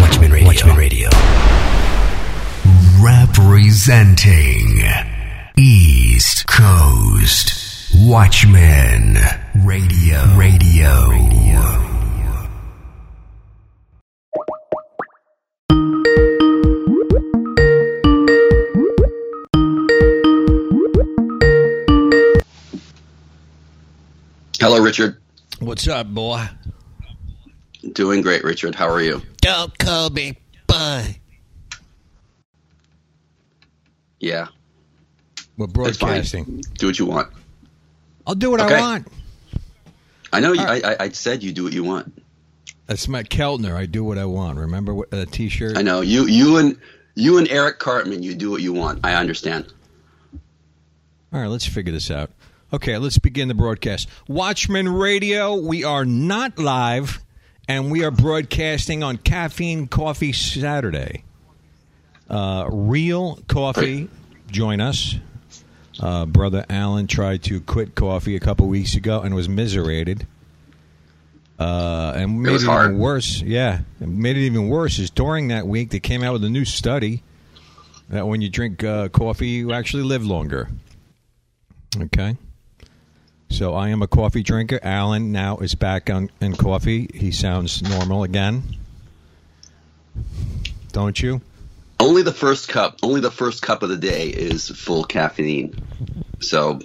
Watchman Radio. Watchman Radio. Representing East Coast. Watchman Radio. Radio. Radio. Hello, Richard. What's up, boy? Doing great, Richard. How are you? Don't call me bye. Yeah, We're that's fine. broadcasting. Do what you want. I'll do what Okay. I want. I know. You, All right. I, I, I said you do what you want. That's my Keltner. I do what I want. Remember what T-shirt. I know. You, you and you and Eric Cartman. You do what you want. I understand. All right, let's figure this out. Okay, let's begin the broadcast. Watchman Radio. We are not live, and we are broadcasting on Caffeine Coffee Saturday. Uh, real coffee. Join us. Uh, Brother Alan tried to quit coffee a couple weeks ago and was miserated. Uh, and made it hard. even worse. Yeah, it made it even worse is during that week they came out with a new study that when you drink uh, coffee, you actually live longer. Okay. So I am a coffee drinker. Alan now is back on in coffee. He sounds normal again. Don't you? Only the first cup. Only the first cup of the day is full caffeine. So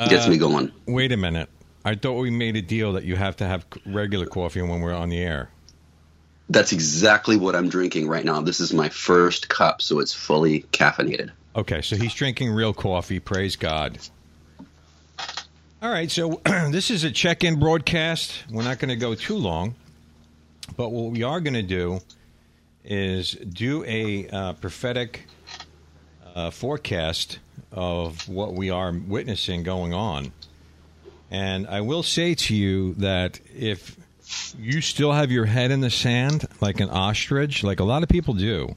it gets Uh, me going. Wait a minute. I thought we made a deal that you have to have regular coffee when we're on the air. That's exactly what I'm drinking right now. This is my first cup, so it's fully caffeinated. Okay, so he's drinking real coffee. Praise God. All right, so this is a check in broadcast. We're not going to go too long, but what we are going to do is do a uh, prophetic uh, forecast of what we are witnessing going on. And I will say to you that if you still have your head in the sand like an ostrich, like a lot of people do,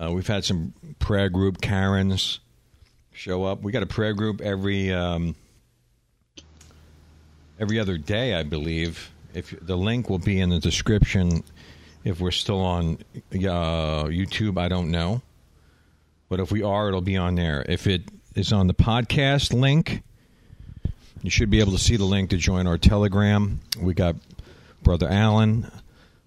uh, we've had some prayer group Karens show up. We got a prayer group every um, every other day, I believe. If the link will be in the description, if we're still on uh, YouTube, I don't know, but if we are, it'll be on there. If it is on the podcast link, you should be able to see the link to join our Telegram. We got Brother Alan.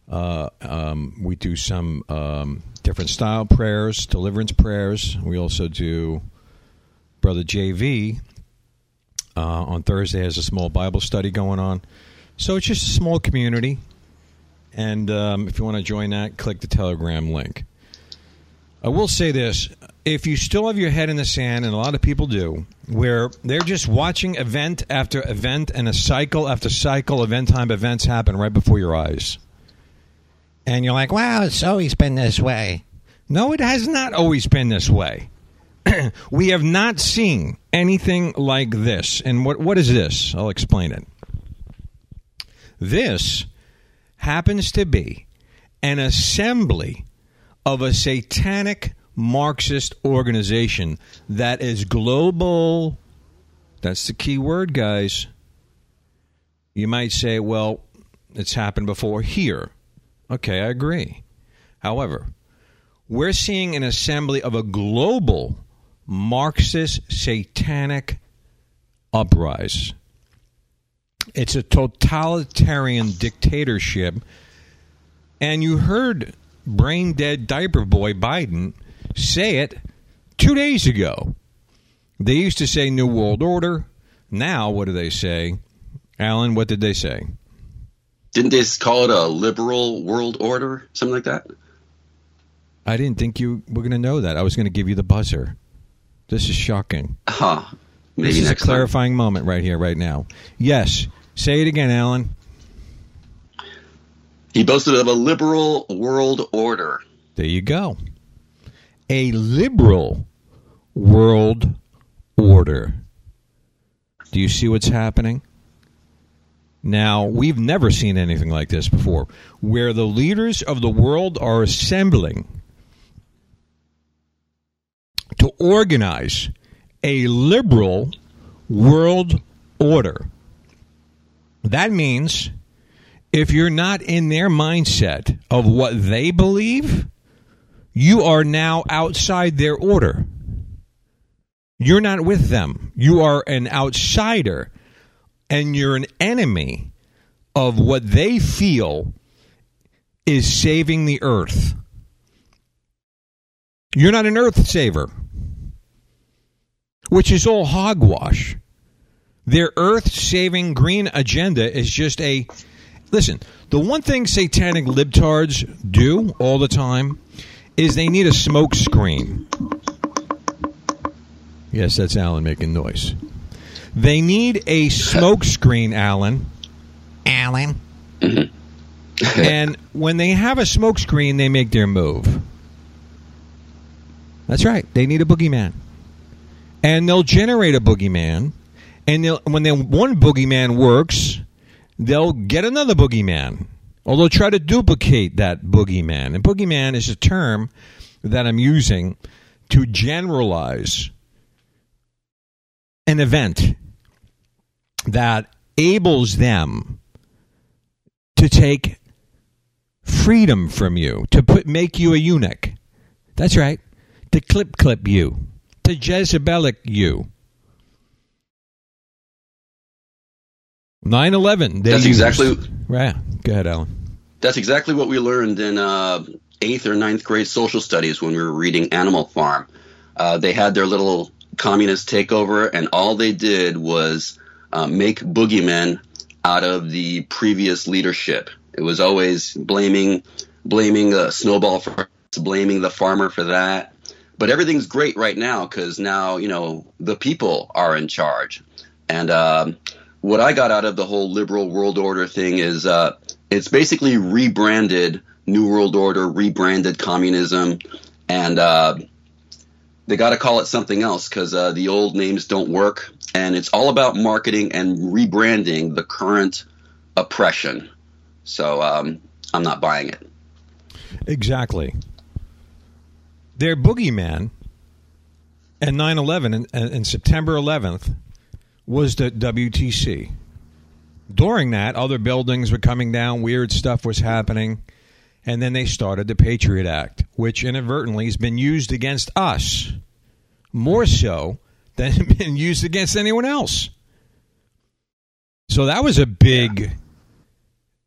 Uh, um, we do some um, different style prayers, deliverance prayers. We also do Brother JV uh, on Thursday has a small Bible study going on. So it's just a small community. And um, if you want to join that, click the Telegram link. I will say this if you still have your head in the sand, and a lot of people do, where they're just watching event after event and a cycle after cycle of end time events happen right before your eyes. And you're like, wow, it's always been this way. No, it has not always been this way. we have not seen anything like this. And what, what is this? I'll explain it. This happens to be an assembly of a satanic Marxist organization that is global. That's the key word, guys. You might say, well, it's happened before here. Okay, I agree. However, we're seeing an assembly of a global Marxist satanic uprise. It's a totalitarian dictatorship. And you heard brain dead diaper boy Biden say it two days ago. They used to say New World Order. Now, what do they say? Alan, what did they say? Didn't they call it a liberal world order, something like that? I didn't think you were going to know that. I was going to give you the buzzer. This is shocking. Huh. Maybe this is a next time. clarifying moment right here, right now. Yes. Say it again, Alan. He boasted of a liberal world order. There you go. A liberal world order. Do you see what's happening? Now, we've never seen anything like this before, where the leaders of the world are assembling to organize a liberal world order. That means if you're not in their mindset of what they believe, you are now outside their order. You're not with them. You are an outsider and you're an enemy of what they feel is saving the earth. You're not an earth saver, which is all hogwash. Their earth saving green agenda is just a. Listen, the one thing satanic libtards do all the time is they need a smoke screen. Yes, that's Alan making noise. They need a smoke screen, Alan. Alan. Mm-hmm. and when they have a smoke screen, they make their move. That's right. They need a boogeyman. And they'll generate a boogeyman. And when they, one boogeyman works, they'll get another boogeyman. Or they'll try to duplicate that boogeyman. And boogeyman is a term that I'm using to generalize an event that ables them to take freedom from you, to put make you a eunuch. That's right. To clip clip you, to Jezebelic you. 9-11. That's used- exactly Right. Go ahead, Alan. that's exactly what we learned in uh, eighth or ninth grade social studies when we were reading Animal Farm. Uh, they had their little communist takeover, and all they did was uh, make boogeymen out of the previous leadership. It was always blaming blaming uh, Snowball for blaming the farmer for that. But everything's great right now because now you know the people are in charge. And um, what I got out of the whole liberal world order thing is uh, it's basically rebranded New World Order, rebranded communism, and uh, they got to call it something else because uh, the old names don't work. And it's all about marketing and rebranding the current oppression. So um, I'm not buying it. Exactly. Their boogeyman and 9 11 and, and September 11th was the WTC. During that, other buildings were coming down, weird stuff was happening, and then they started the Patriot Act, which inadvertently has been used against us more so than been used against anyone else. So that was a big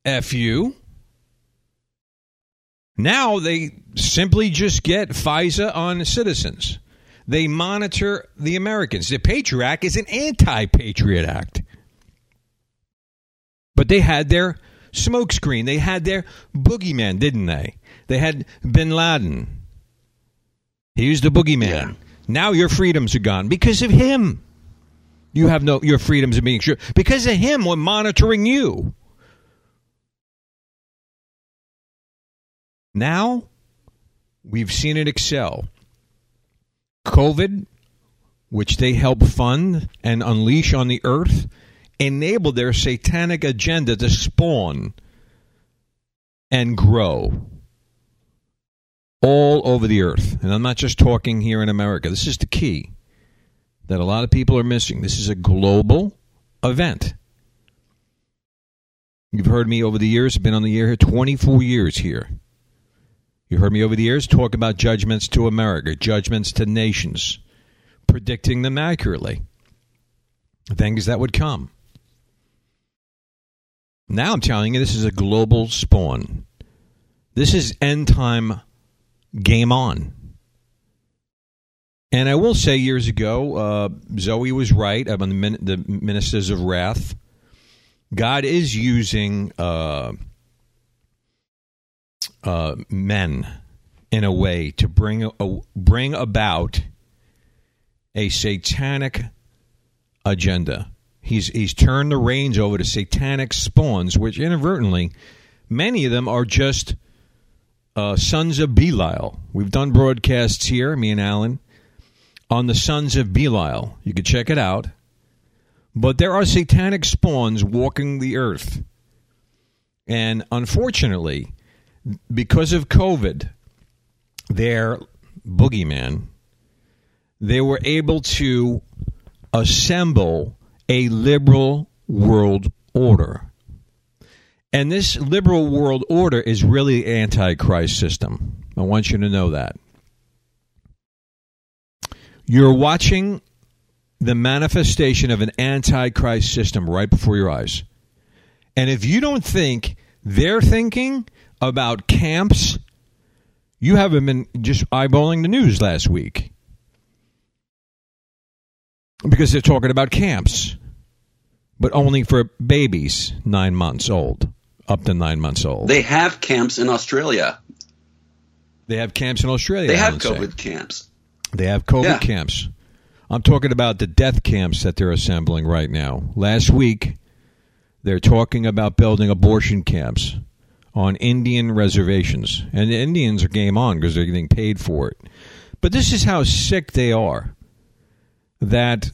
FU. Now they simply just get FISA on citizens. They monitor the Americans. The Patriot Act is an anti Patriot Act. But they had their smokescreen. They had their boogeyman, didn't they? They had bin Laden. He was the boogeyman. Yeah. Now your freedoms are gone because of him. You have no your freedoms are being sure because of him. We're monitoring you. Now we've seen it excel. COVID, which they help fund and unleash on the earth, enabled their satanic agenda to spawn and grow all over the earth. And I'm not just talking here in America. This is the key that a lot of people are missing. This is a global event. You've heard me over the years, I've been on the air here 24 years here. You heard me over the years talk about judgments to America, judgments to nations, predicting them accurately. Things that would come. Now I'm telling you, this is a global spawn. This is end time game on. And I will say, years ago, uh, Zoe was right about the, min- the ministers of wrath. God is using uh, uh, men in a way to bring a, bring about a satanic agenda. He's he's turned the reins over to satanic spawns, which inadvertently, many of them are just uh, sons of Belial. We've done broadcasts here, me and Alan, on the sons of Belial. You could check it out. But there are satanic spawns walking the earth. And unfortunately, because of COVID, their boogeyman, they were able to assemble a liberal world order. And this liberal world order is really antichrist system. I want you to know that. You're watching the manifestation of an antichrist system right before your eyes. And if you don't think they're thinking about camps, you haven't been just eyeballing the news last week. Because they're talking about camps, but only for babies nine months old, up to nine months old. They have camps in Australia. They have camps in Australia. They have. COVID camps. They have COVID Yeah. camps. I'm talking about the death camps that they're assembling right now. Last week, they're talking about building abortion camps on Indian reservations. And the Indians are game on because they're getting paid for it. But this is how sick they are that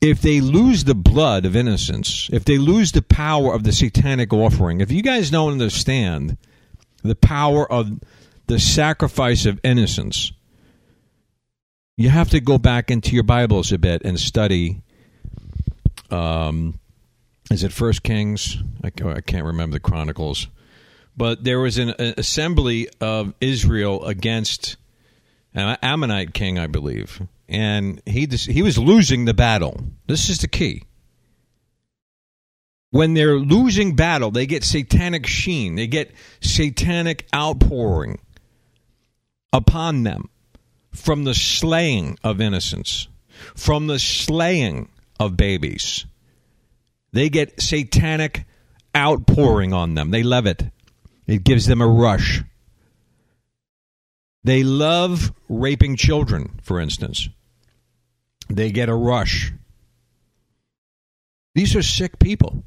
if they lose the blood of innocence, if they lose the power of the satanic offering, if you guys don't understand the power of the sacrifice of innocence, you have to go back into your Bibles a bit and study. Um, is it First Kings? I, I can't remember the Chronicles, but there was an, assembly of Israel against an Ammonite king, I believe, and he he was losing the battle. This is the key. When they're losing battle, they get satanic sheen. They get satanic outpouring upon them from the slaying of innocents, from the slaying of babies. They get satanic outpouring on them. They love it. It gives them a rush. They love raping children, for instance. They get a rush. These are sick people.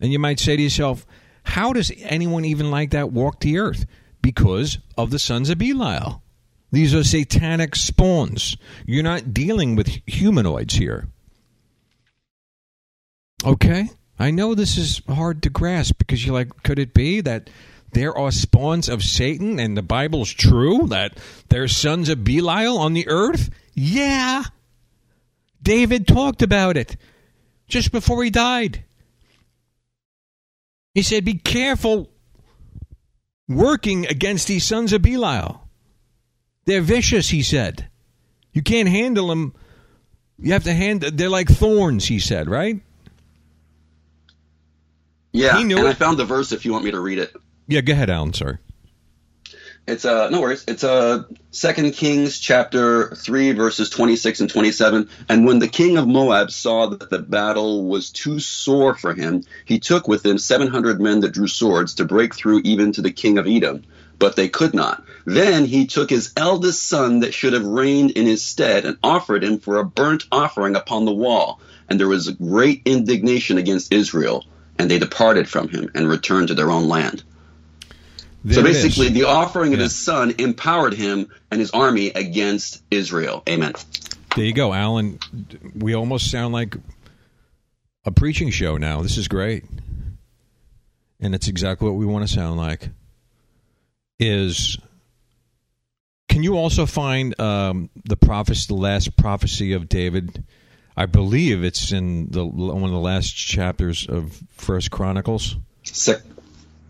And you might say to yourself, how does anyone even like that walk the earth? Because of the sons of Belial. These are satanic spawns. You're not dealing with humanoids here. Okay? I know this is hard to grasp because you're like, could it be that there are spawns of Satan and the Bible's true? That there's sons of Belial on the earth? Yeah. David talked about it just before he died. He said, Be careful working against these sons of Belial. They're vicious, he said. You can't handle them. You have to hand. They're like thorns, he said, right? Yeah, He knew and it. I found the verse if you want me to read it. Yeah, go ahead, Alan. Sorry. It's uh no worries. It's uh Second Kings chapter three verses twenty six and twenty seven. And when the king of Moab saw that the battle was too sore for him, he took with him seven hundred men that drew swords to break through even to the king of Edom, but they could not. Then he took his eldest son that should have reigned in his stead and offered him for a burnt offering upon the wall. And there was great indignation against Israel, and they departed from him and returned to their own land. There So basically, the offering of his son empowered him and his army against Israel. Amen. there you go, Alan. We almost sound like a preaching show now. This is great, and it's exactly what we want to sound like. Is can you also find um, the prophecy, the last prophecy of David? I believe it's in the one of the last chapters of First Chronicles. Sec-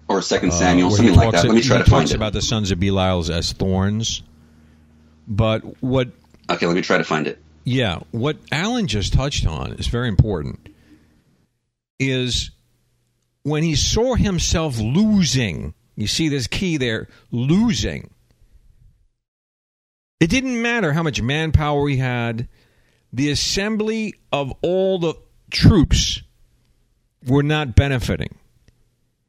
or Second uh, Samuel, where something like that. Let me try he to find it. about the sons of Belial as thorns. But what okay, let me try to find it. Yeah, what Alan just touched on is very important. Is when he saw himself losing, you see this key there, losing. It didn't matter how much manpower he had, the assembly of all the troops were not benefiting.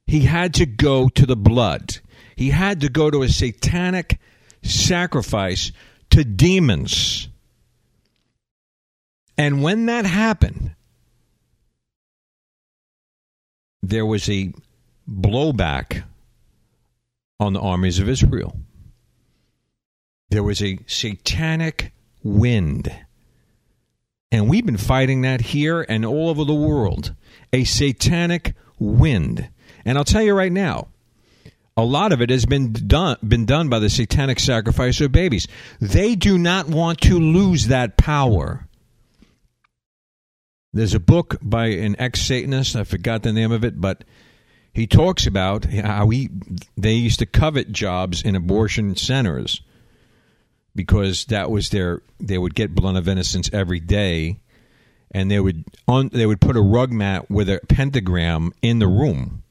He had to go to the blood. He had to go to a satanic sacrifice to demons. And when that happened, there was a blowback on the armies of Israel. There was a satanic wind. And we've been fighting that here and all over the world. A satanic wind. And I'll tell you right now, a lot of it has been done been done by the satanic sacrifice of babies. They do not want to lose that power. There's a book by an ex Satanist, I forgot the name of it, but he talks about how he they used to covet jobs in abortion centers because that was their they would get blood of innocence every day and they would on they would put a rug mat with a pentagram in the room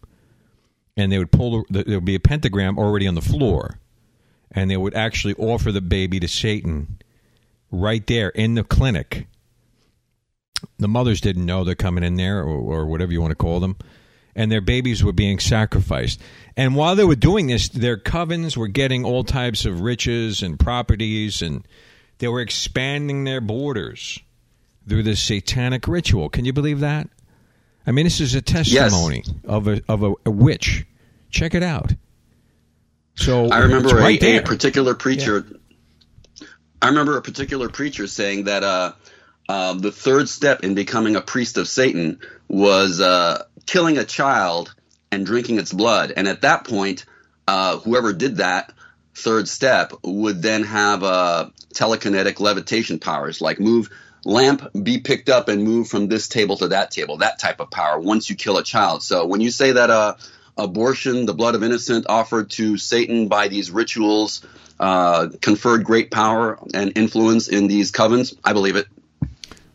and they would pull the, there would be a pentagram already on the floor and they would actually offer the baby to Satan right there in the clinic. The mothers didn't know they're coming in there or, or whatever you want to call them and their babies were being sacrificed. And while they were doing this, their covens were getting all types of riches and properties, and they were expanding their borders through this satanic ritual. Can you believe that? I mean, this is a testimony Yes. of a of a, a witch. Check it out. So I remember right a, a particular preacher. I remember a particular preacher saying that uh, uh, the third step in becoming a priest of Satan was uh, killing a child and drinking its blood. And at that point, uh, whoever did that third step would then have uh, telekinetic levitation powers, like move lamp, be picked up and move from this table to that table. That type of power. Once you kill a child. So when you say that uh, abortion, the blood of innocent, offered to Satan by these rituals, uh, conferred great power and influence in these covens, I believe it.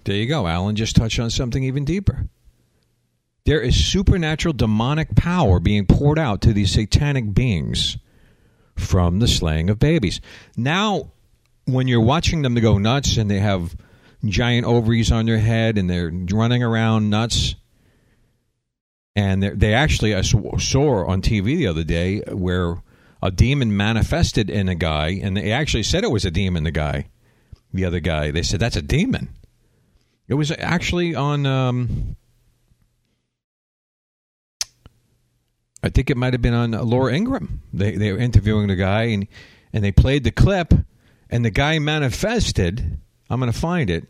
There you go. Alan just touched on something even deeper. There is supernatural demonic power being poured out to these satanic beings from the slaying of babies. Now, when you're watching them to go nuts and they have giant ovaries on their head and they're running around nuts, and they're- actually, I saw on TV the other day where a demon manifested in a guy, and they actually said it was a demon, the guy, the other guy. They said, that's a demon. It was actually on. Um, I think it might have been on Laura Ingraham. They they were interviewing the guy and and they played the clip, and the guy manifested. I'm going to find it,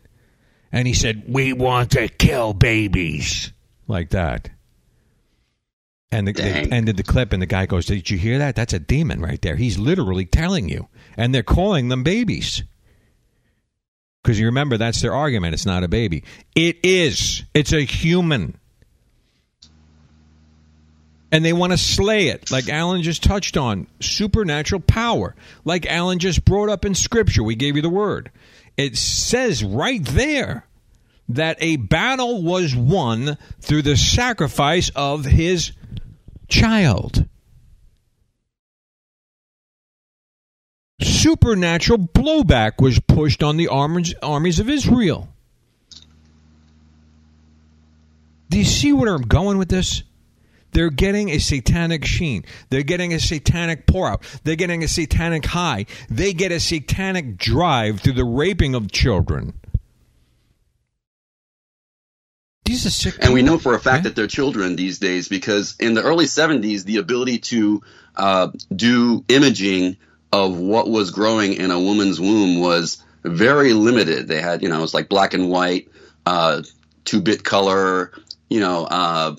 and he said, "We want to kill babies," like that. And the, they ended the clip, and the guy goes, "Did you hear that? That's a demon right there. He's literally telling you." And they're calling them babies. Because you remember, that's their argument. It's not a baby. It is. It's a human. And they want to slay it, like Alan just touched on. Supernatural power, like Alan just brought up in Scripture. We gave you the word. It says right there that a battle was won through the sacrifice of his child. supernatural blowback was pushed on the armies, of Israel. Do you see where I'm going with this? They're getting a satanic sheen. They're getting a satanic pour out. They're getting a satanic high. They get a satanic drive through the raping of children. These are sick. And we know for a fact Yeah. that they're children these days because in the early 70s, the ability to uh, do imaging of what was growing in a woman's womb was very limited. They had, you know, it was like black and white, uh, two bit color, you know. Uh,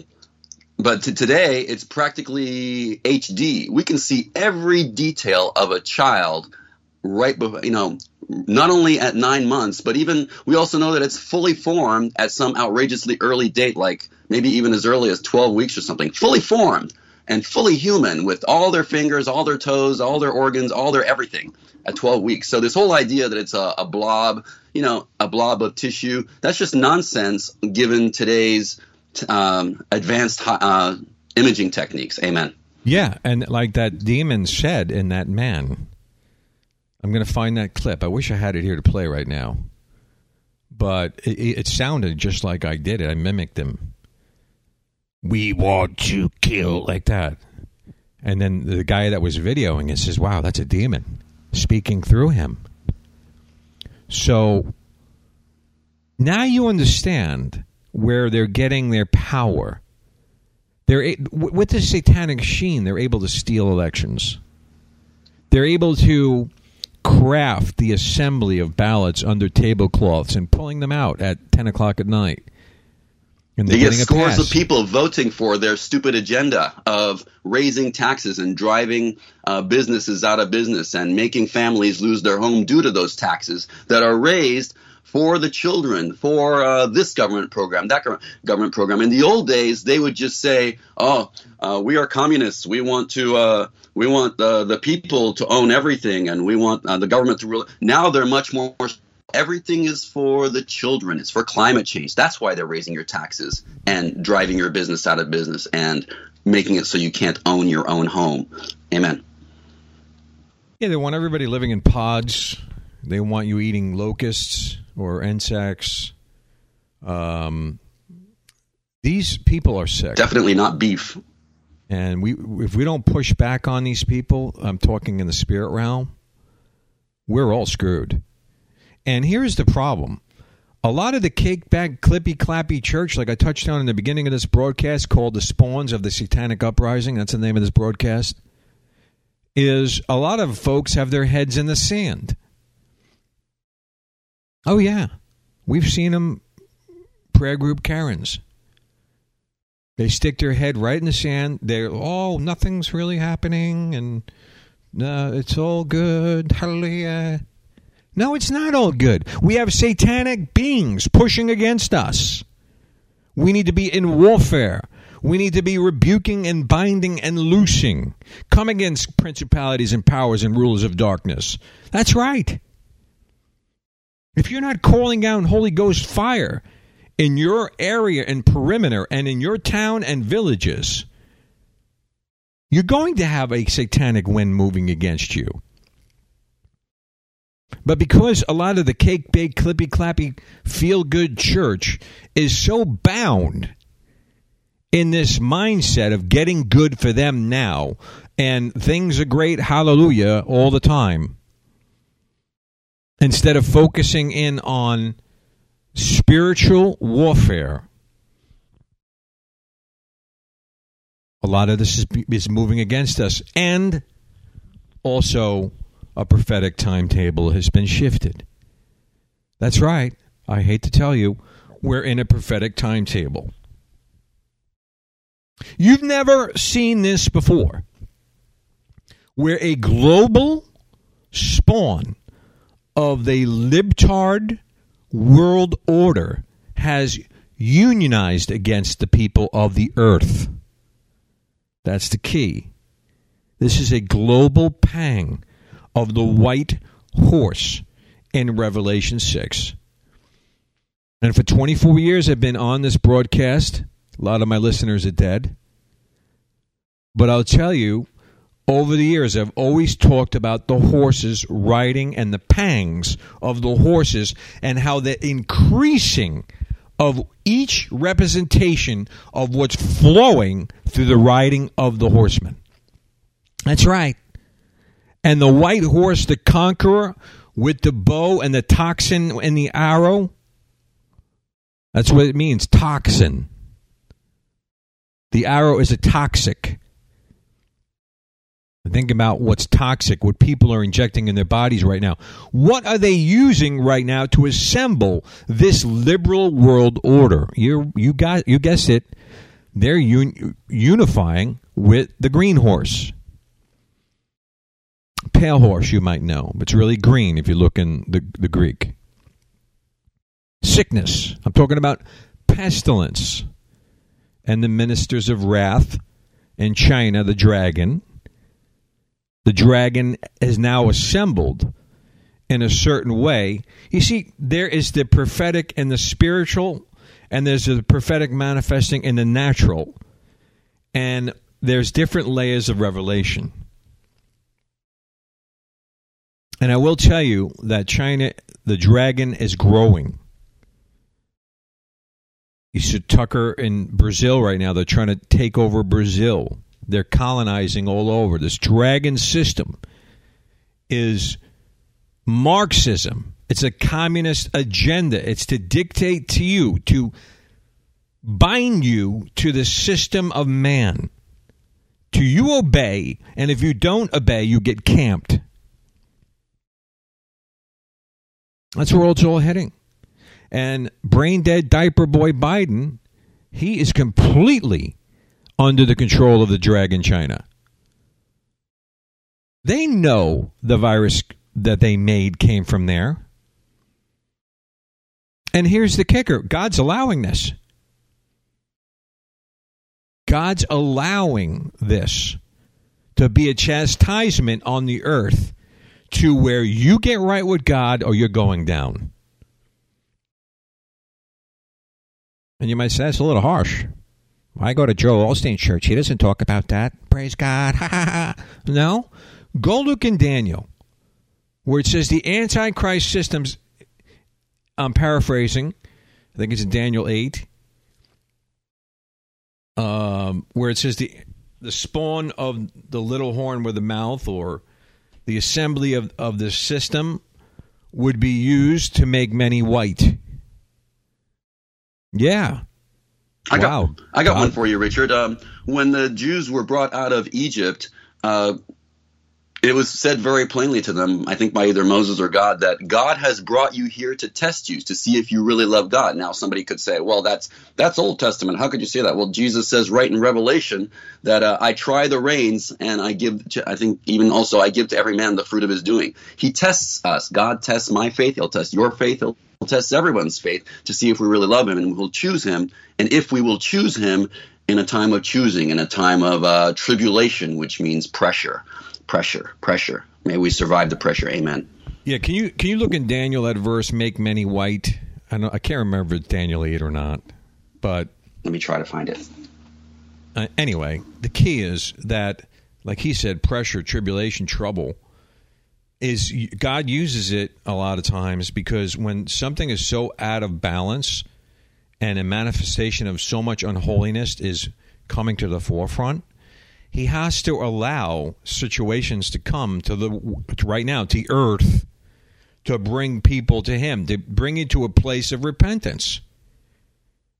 but to today, it's practically HD. We can see every detail of a child right before, you know, not only at nine months, but even we also know that it's fully formed at some outrageously early date, like maybe even as early as 12 weeks or something. Fully formed and fully human with all their fingers, all their toes, all their organs, all their everything at 12 weeks. So this whole idea that it's a, a blob, you know, a blob of tissue, that's just nonsense given today's um, advanced uh, imaging techniques. Amen. Yeah, and like that demon shed in that man. I'm going to find that clip. I wish I had it here to play right now. But it, it sounded just like I did it. I mimicked him. We want to kill like that. And then the guy that was videoing it says, "Wow, that's a demon speaking through him." So now you understand where they're getting their power. They're with the satanic sheen. They're able to steal elections. They're able to craft the assembly of ballots under tablecloths and pulling them out at ten o'clock at night. And They get scores of people voting for their stupid agenda of raising taxes and driving uh, businesses out of business and making families lose their home due to those taxes that are raised for the children, for uh, this government program, that government program. In the old days, they would just say, "Oh, uh, we are communists. We want to." Uh, we want the, the people to own everything and we want uh, the government to rule. Now they're much more everything is for the children. It's for climate change. That's why they're raising your taxes and driving your business out of business and making it so you can't own your own home. Amen. Yeah, they want everybody living in pods. They want you eating locusts or insects. Um, these people are sick. Definitely not beef. And we, if we don't push back on these people, I'm talking in the spirit realm, we're all screwed. And here's the problem. A lot of the cake bag clippy clappy church, like I touched on in the beginning of this broadcast, called the Spawns of the Satanic Uprising, that's the name of this broadcast, is a lot of folks have their heads in the sand. Oh, yeah. We've seen them, prayer group Karens. They stick their head right in the sand. They're, oh, nothing's really happening, and uh, it's all good. Hallelujah. No, it's not all good. We have satanic beings pushing against us. We need to be in warfare. We need to be rebuking and binding and loosing. Come against principalities and powers and rulers of darkness. That's right. If you're not calling down Holy Ghost fire in your area and perimeter and in your town and villages, you're going to have a satanic wind moving against you. But because a lot of the cake bake clippy clappy feel good church is so bound in this mindset of getting good for them now and things are great, hallelujah, all the time, instead of focusing in on spiritual warfare, a lot of this is, is moving against us. And also, a prophetic timetable has been shifted. That's right. I hate to tell you, we're in a prophetic timetable. You've never seen this before, where a global spawn of the libtard world order has unionized against the people of the earth. That's the key. This is a global pang of the white horse in Revelation 6. And for 24 years, I've been on this broadcast. A lot of my listeners are dead. But I'll tell you, over the years, I've always talked about the horses riding and the pangs of the horses and how the increasing of each representation of what's flowing through the riding of the horseman. That's right and the white horse, the conqueror, with the bow and the toxin and the arrow. That's what it means toxin. The arrow is a toxic. Think about what's toxic, what people are injecting in their bodies right now. What are they using right now to assemble this liberal world order? You you got you guessed it. They're un, unifying with the green horse pale horse, you might know, it's really green if you look in the, the Greek. Sickness. I'm talking about pestilence. And the ministers of wrath in China, the dragon. The dragon is now assembled in a certain way. You see, there is the prophetic and the spiritual, and there's the prophetic manifesting in the natural. And there's different layers of revelation. And I will tell you that China, the dragon is growing. You see Tucker in Brazil right now, they're trying to take over Brazil. They're colonizing all over. This dragon system is Marxism. It's a communist agenda. It's to dictate to you, to bind you to the system of man. To you obey, and if you don't obey, you get camped. That's where it's all heading. And brain dead diaper boy Biden, he is completely under the control of the dragon China. They know the virus that they made came from there. And here's the kicker God's allowing this. God's allowing this to be a chastisement on the earth to where you get right with God or you're going down. And you might say that's a little harsh. I go to Joel Osteen church. He doesn't talk about that. Praise God. no. Go look in Daniel where it says the Antichrist systems. I'm paraphrasing. I think it's in Daniel 8. Um, where it says the the spawn of the little horn with the mouth or the assembly of, of the system would be used to make many white. Yeah. I wow. got, I got God- one for you, Richard. Um, when the Jews were brought out of Egypt, uh, it was said very plainly to them, I think by either Moses or God, that God has brought you here to test you, to see if you really love God. Now, somebody could say, well, that's that's Old Testament. How could you say that? Well, Jesus says right in Revelation that uh, I try the reins and I give, to, I think even also I give to every man the fruit of his doing. He tests us. God tests my faith. He'll test your faith. He'll test everyone's faith to see if we really love him and we'll choose him. And if we will choose him in a time of choosing, in a time of uh, tribulation, which means pressure, pressure, pressure. May we survive the pressure. Amen. Yeah, can you can you look in Daniel that verse make many white? I I can't remember if it's Daniel 8 or not. But Let me try to find it. uh, anyway, the key is that like he said pressure, tribulation, trouble is God uses it a lot of times because when something is so out of balance and a manifestation of so much unholiness is coming to the forefront, he has to allow situations to come to the to right now to earth to bring people to him, to bring you to a place of repentance.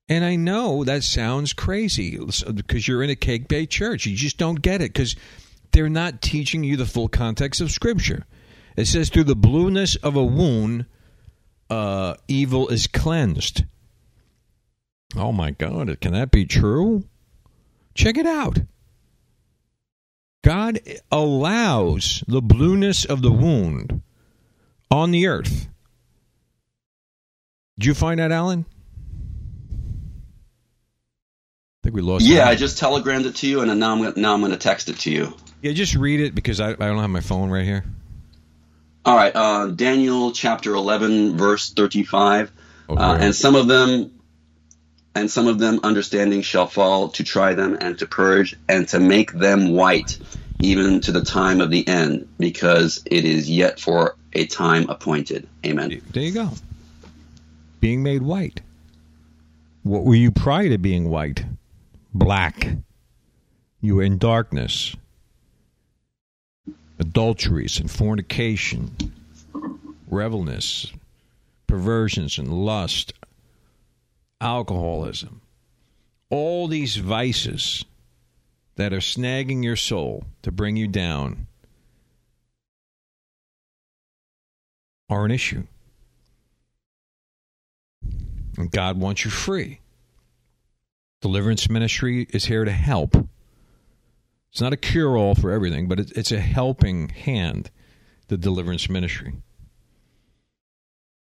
And I know that sounds crazy because you're in a cake baked church. You just don't get it because they're not teaching you the full context of Scripture. It says, through the blueness of a wound, uh, evil is cleansed. Oh my God, can that be true? Check it out. God allows the blueness of the wound on the earth. Did you find that, Alan? I think we lost. Yeah, Alan. I just telegrammed it to you, and now I'm gonna, now I'm going to text it to you. yeah. Just read it because I, I don't have my phone right here. All right, uh, Daniel chapter 11, verse 35. Oh, Uh, and some of them and some of them understanding shall fall to try them and to purge and to make them white even to the time of the end because it is yet for a time appointed amen There you go. Being made white. What were you prior to being white? Black. You were in darkness. Adulteries and fornication, revelness, perversions and lust, alcoholism. All these vices that are snagging your soul to bring you down are an issue. And God wants you free. Deliverance ministry is here to help. It's not a cure all for everything, but it's a helping hand, the deliverance ministry.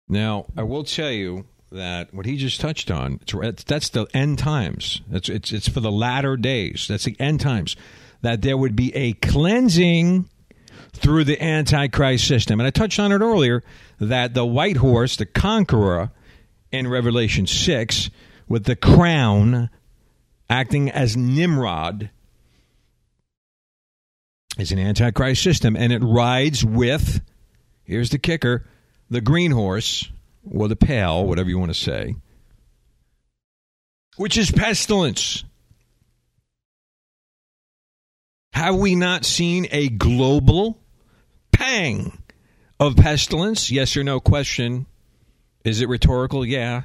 Now, I will tell you that what he just touched on, it's, that's the end times. It's, it's, it's for the latter days. That's the end times. That there would be a cleansing through the Antichrist system. And I touched on it earlier that the white horse, the conqueror in Revelation 6, with the crown acting as Nimrod, is an Antichrist system. And it rides with, here's the kicker, the green horse, or the pale, whatever you want to say, which is pestilence. Have we not seen a global pang of pestilence? Yes or no question. Is it rhetorical? Yeah.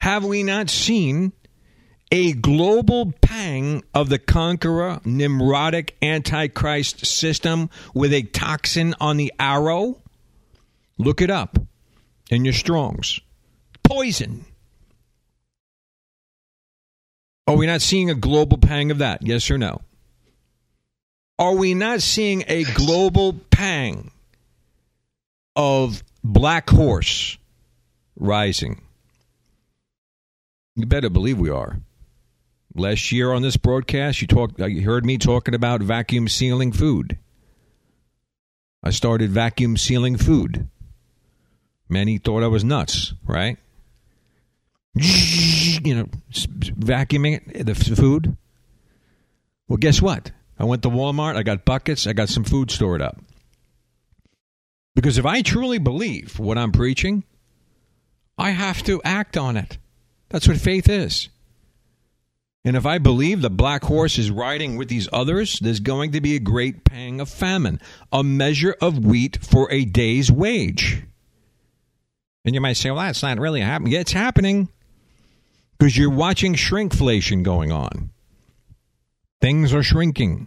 Have we not seen a global pang of the conqueror, Nimrodic Antichrist system with a toxin on the arrow? Look it up in your Strongs. Poison. Are we not seeing a global pang of that? Yes or no? Are we not seeing a global pang of Black Horse rising. You better believe we are. Last year on this broadcast, you talked. Uh, you heard me talking about vacuum sealing food. I started vacuum sealing food. Many thought I was nuts, right? You know, vacuuming the food. Well, guess what? I went to Walmart. I got buckets. I got some food stored up. Because if I truly believe what I'm preaching, I have to act on it. That's what faith is. And if I believe the black horse is riding with these others, there's going to be a great pang of famine, a measure of wheat for a day's wage. And you might say, well, that's not really happening. Yeah, it's happening because you're watching shrinkflation going on. Things are shrinking.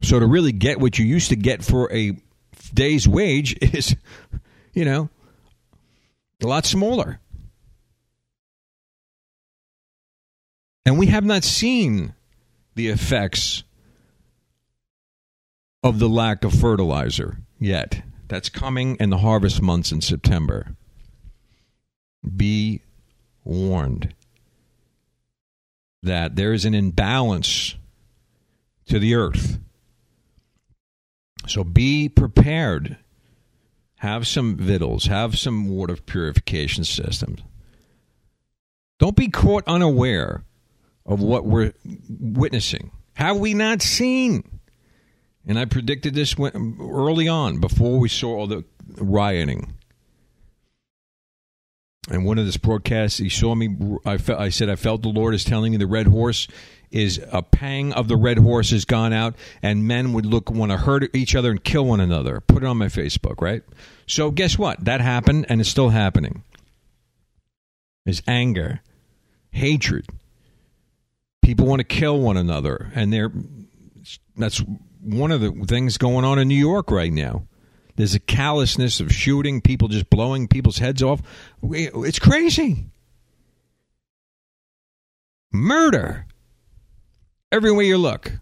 So to really get what you used to get for a day's wage is, you know, a lot smaller. And we have not seen the effects of the lack of fertilizer yet. That's coming in the harvest months in September. Be warned that there is an imbalance to the earth. So be prepared. Have some victuals, have some water purification systems. Don't be caught unaware of what we're witnessing. Have we not seen? And I predicted this early on before we saw all the rioting. And one of this broadcasts, he saw me. I, fe- I said, I felt the Lord is telling me the red horse is a pang of the red horse has gone out, and men would look want to hurt each other and kill one another. Put it on my Facebook, right? So guess what? That happened, and it's still happening. There's anger, hatred, people want to kill one another, and they're that's one of the things going on in New York right now. There's a callousness of shooting, people just blowing people's heads off. It's crazy. Murder. Everywhere you look.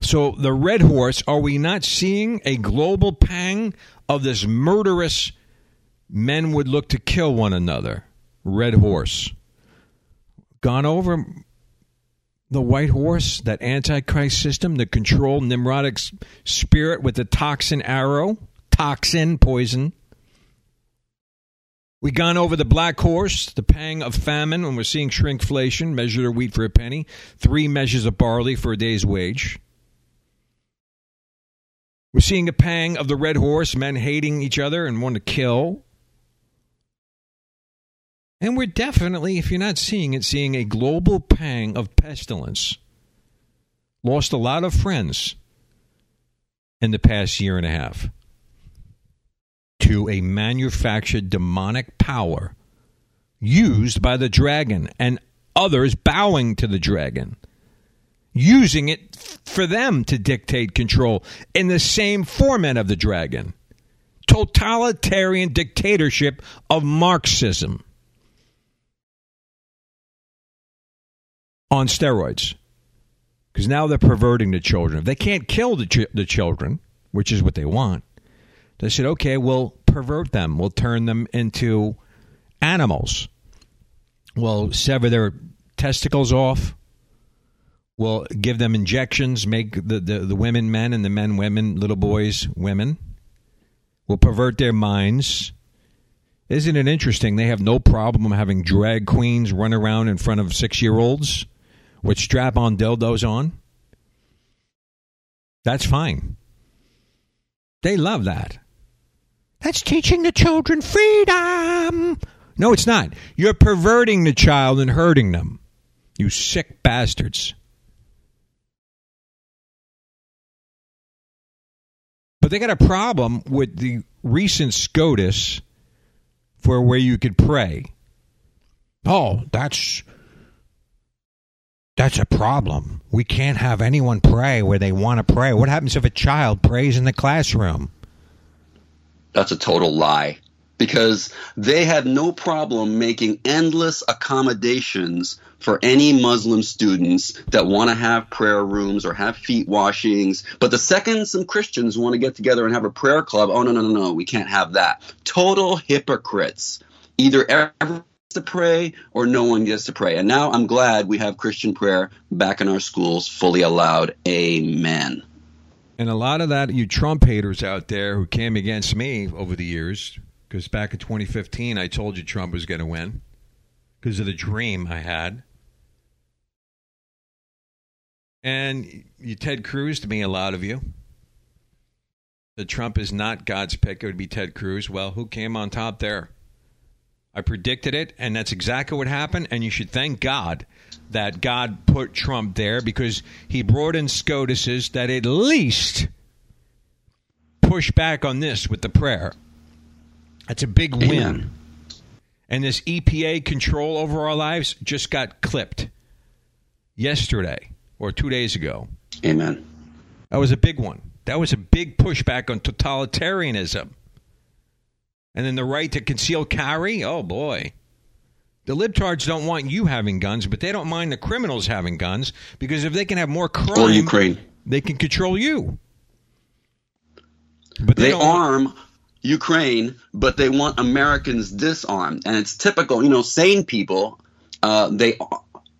So, the red horse, are we not seeing a global pang of this murderous men would look to kill one another? Red horse gone over the white horse, that antichrist system, the control Nimrodic spirit with the toxin arrow, toxin poison. We've gone over the black horse, the pang of famine when we're seeing shrinkflation, measure of wheat for a penny, three measures of barley for a day's wage. We're seeing a pang of the red horse, men hating each other and want to kill. And we're definitely, if you're not seeing it, seeing a global pang of pestilence. Lost a lot of friends in the past year and a half to a manufactured demonic power used by the dragon and others bowing to the dragon, using it for them to dictate control in the same format of the dragon. Totalitarian dictatorship of Marxism. On steroids because now they're perverting the children. If they can't kill the, ch- the children, which is what they want, they said, okay, we'll pervert them. We'll turn them into animals. We'll sever their testicles off. We'll give them injections, make the, the, the women men and the men women, little boys women. We'll pervert their minds. Isn't it interesting? They have no problem having drag queens run around in front of six year olds with strap on dildos on. That's fine. They love that. That's teaching the children freedom. No, it's not. You're perverting the child and hurting them. You sick bastards. But they got a problem with the recent SCOTUS for where you could pray. Oh, that's that's a problem. We can't have anyone pray where they want to pray. What happens if a child prays in the classroom? That's a total lie. because they had no problem making endless accommodations for any Muslim students that want to have prayer rooms or have feet washings. But the second some Christians want to get together and have a prayer club, oh, no, no, no, no, we can't have that. Total hypocrites. Either to pray or no one gets to pray. And now I'm glad we have Christian prayer back in our schools, fully allowed. Amen. And a lot of that, you Trump haters out there who came against me over the years, because back in 2015, I told you Trump was going to win because of the dream I had. And you Ted Cruz to me, a lot of you. That Trump is not God's pick. It would be Ted Cruz. Well, who came on top there? I predicted it, and that's exactly what happened. And you should thank God that God put Trump there because he brought in SCOTUSes that at least push back on this with the prayer. That's a big win. Amen. And this EPA control over our lives just got clipped yesterday or two days ago. Amen. That was a big one. That was a big pushback on totalitarianism. And then the right to conceal carry. Oh boy. The libtards don't want you having guns, but they don't mind the criminals having guns because if they can have more crime, Or Ukraine. they can control you. But They don't- arm Ukraine, but they want Americans disarmed. And it's typical, you know, sane people, uh, they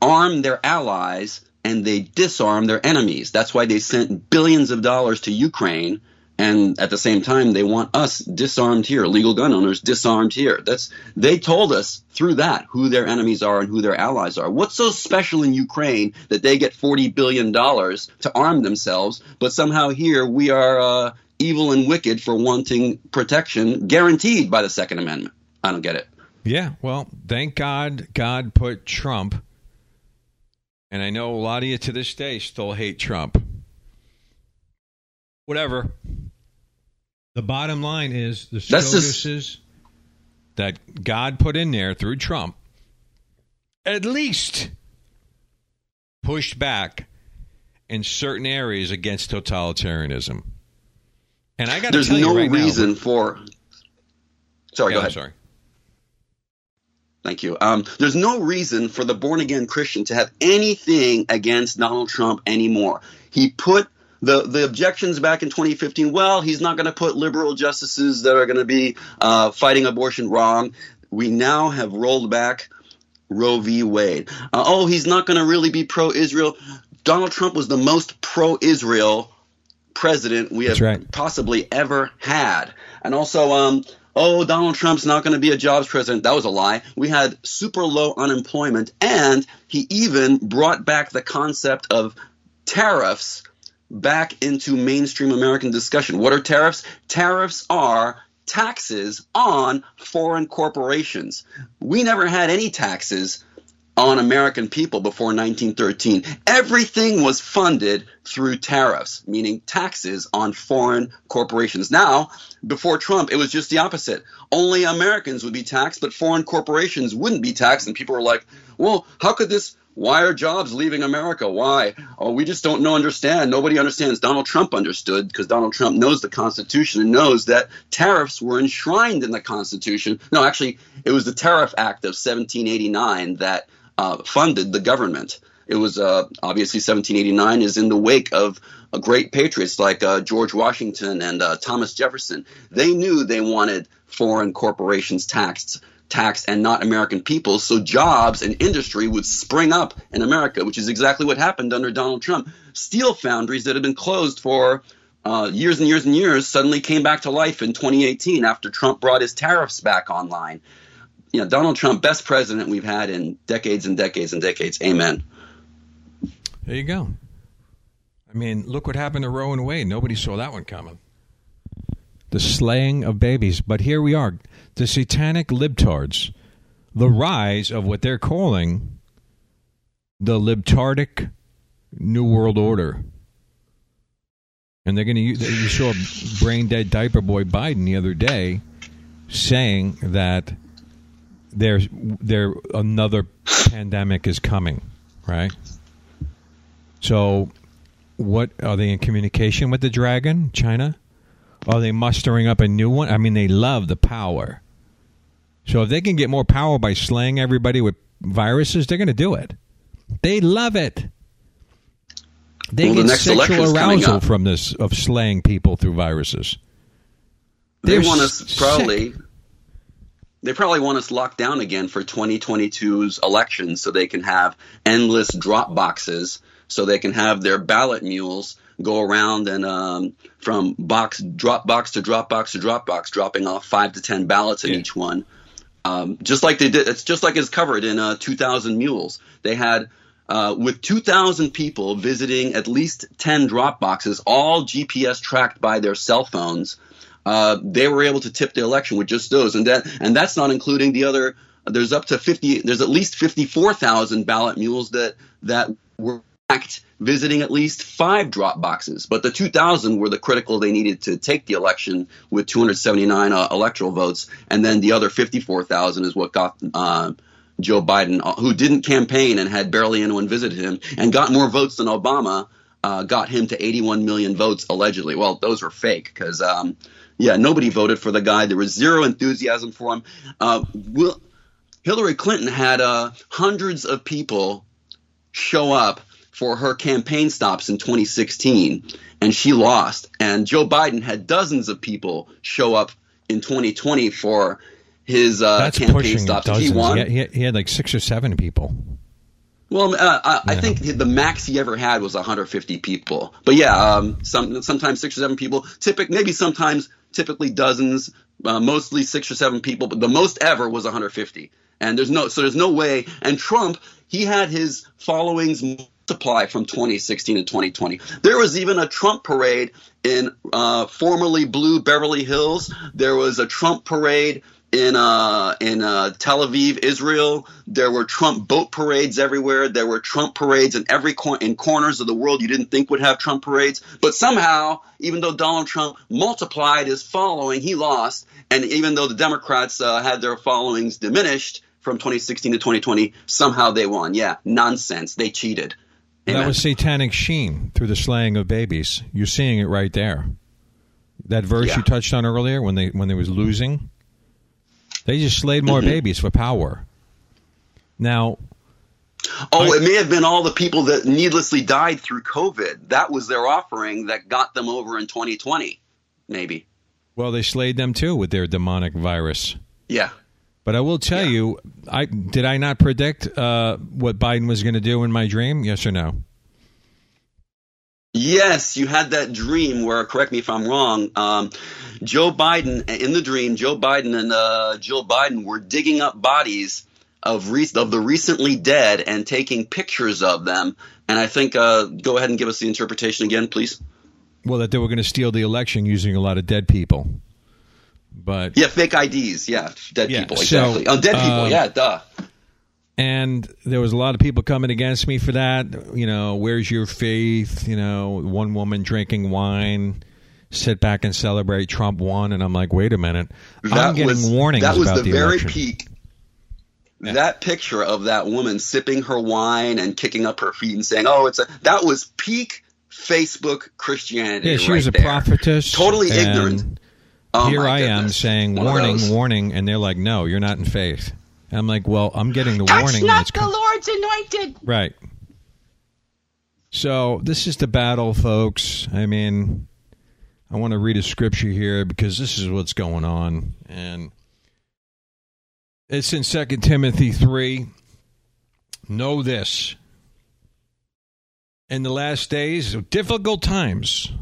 arm their allies and they disarm their enemies. That's why they sent billions of dollars to Ukraine. And at the same time, they want us disarmed here, legal gun owners disarmed here. That's they told us through that who their enemies are and who their allies are. What's so special in Ukraine that they get forty billion dollars to arm themselves, but somehow here we are uh, evil and wicked for wanting protection guaranteed by the Second Amendment? I don't get it. Yeah, well, thank God God put Trump. And I know a lot of you to this day still hate Trump. Whatever. The bottom line is the SCOTUS's that God put in there through Trump at least pushed back in certain areas against totalitarianism. And I got to There's tell no you right now- reason for. Sorry, Yeah, go I'm ahead. sorry. Thank you. Um, there's no reason for the born again Christian to have anything against Donald Trump anymore. He put the, the objections back in 2015. Well, he's not going to put liberal justices that are going to be uh, fighting abortion wrong. We now have rolled back Roe v. Wade. Uh, oh, he's not going to really be pro Israel. Donald Trump was the most pro Israel president we have right. possibly ever had. And also, um, oh, Donald Trump's not going to be a jobs president. That was a lie. We had super low unemployment, and he even brought back the concept of tariffs back into mainstream American discussion. What are tariffs? Tariffs are taxes on foreign corporations. We never had any taxes on American people before 1913. Everything was funded through tariffs, meaning taxes on foreign corporations. Now, before Trump, it was just the opposite. Only Americans would be taxed, but foreign corporations wouldn't be taxed. And people were like, well, how could this? Why are jobs leaving America? Why? Oh, we just don't know, understand. Nobody understands. Donald Trump understood because Donald Trump knows the Constitution and knows that tariffs were enshrined in the Constitution. No, actually, it was the Tariff Act of 1789 that uh, funded the government. It was uh, obviously 1789 is in the wake of uh, great patriots like uh, George Washington and uh, Thomas Jefferson. They knew they wanted foreign corporations taxed, taxed, and not American people. So jobs and industry would spring up in America, which is exactly what happened under Donald Trump. Steel foundries that had been closed for uh, years and years and years suddenly came back to life in 2018 after Trump brought his tariffs back online. You know, Donald Trump, best president we've had in decades and decades and decades. Amen. There you go. I mean, look what happened to Roe and Wade. Nobody saw that one coming. The slaying of babies. But here we are. The satanic libtards. The rise of what they're calling the libtardic New World Order. And they're going to use, you saw brain dead diaper boy Biden the other day saying that there's there another pandemic is coming, right? So, what are they in communication with the dragon, China? Are they mustering up a new one? I mean, they love the power. So if they can get more power by slaying everybody with viruses, they're going to do it. They love it. They Well, the get next sexual arousal from this of slaying people through viruses. They They're want us sick. probably. They probably want us locked down again for 2022's election, so they can have endless drop boxes, so they can have their ballot mules go around and um, from box drop box to drop box to drop box, dropping off five to ten ballots in Yeah. each one. Um, just like they did, it's just like it's covered in uh, 2,000 Mules. They had uh, with 2,000 people visiting at least 10 drop boxes, all GPS tracked by their cell phones. Uh, they were able to tip the election with just those, and that and that's not including the other. There's up to 50. There's at least 54,000 ballot mules that that were tracked visiting at least five drop boxes. But the 2,000 were the critical they needed to take the election with 279 uh, electoral votes, and then the other 54,000 is what got. Uh, Joe Biden, uh, who didn't campaign and had barely anyone visit him, and got more votes than Obama, uh, got him to 81 million votes allegedly. Well, those are fake because, um, yeah, nobody voted for the guy. There was zero enthusiasm for him. Uh, Will, Hillary Clinton had uh, hundreds of people show up for her campaign stops in 2016, and she lost. And Joe Biden had dozens of people show up in 2020 for his uh, That's campaign stops. dozens. He won. He had, he had- like six or seven people. Well, uh, I, I think the max he ever had was 150 people. But yeah, um, some sometimes six or seven people. Typic, maybe sometimes typically dozens, uh, mostly six or seven people. But the most ever was 150. And there's no so there's no way. And Trump, he had his followings multiply from 2016 to 2020. There was even a Trump parade in uh, formerly blue Beverly Hills. There was a Trump parade in uh, in uh, Tel Aviv, Israel. There were Trump boat parades everywhere. There were Trump parades in every cor- in corners of the world you didn't think would have Trump parades. But somehow, even though Donald Trump multiplied his following, he lost. And even though the Democrats uh, had their followings diminished from 2016 to 2020, somehow they won. Yeah, nonsense. They cheated. That was satanic sheen through the slaying of babies. You're seeing it right there. That verse Yeah. you touched on earlier when they when they was losing, they just slayed more Mm-hmm. babies for power. Now, Oh, I- it may have been all the people that needlessly died through COVID. That was their offering that got them over in 2020, maybe. well, they slayed them too with their demonic virus. Yeah. But I will tell Yeah. you, I did I not predict uh, what Biden was going to do in my dream? Yes or no? Yes, you had that dream where, correct me if I'm wrong, um, Joe Biden, in the dream, Joe Biden and uh, Jill Biden were digging up bodies of, re- of the recently dead and taking pictures of them. And I think, uh, go ahead and give us the interpretation again, please. Well, that they were going to steal the election using a lot of dead people. But Yeah, fake IDs. Yeah, dead Yeah, people. so, Exactly. oh, dead people. uh, yeah, duh. and there was a lot of people coming against me for that. You know, where's your faith? You know, one woman drinking wine, sit back and celebrate Trump won, and I'm like, wait a minute, I'm getting was, warnings That was the, the, very election. peak. That picture of that woman sipping her wine and kicking up her feet and saying, "Oh, it's a," that was peak Facebook Christianity. Yeah, she right was a there. prophetess, Totally ignorant. Oh, here I am saying, One warning, warning, and they're like, no, you're not in faith. And I'm like, well, I'm getting the Touch warning. and not the Lord's anointed. Right. So this is the battle, folks. I mean, I want to read a scripture here because this is what's going on, and it's in Second Timothy three. Know this: in the last days, difficult times,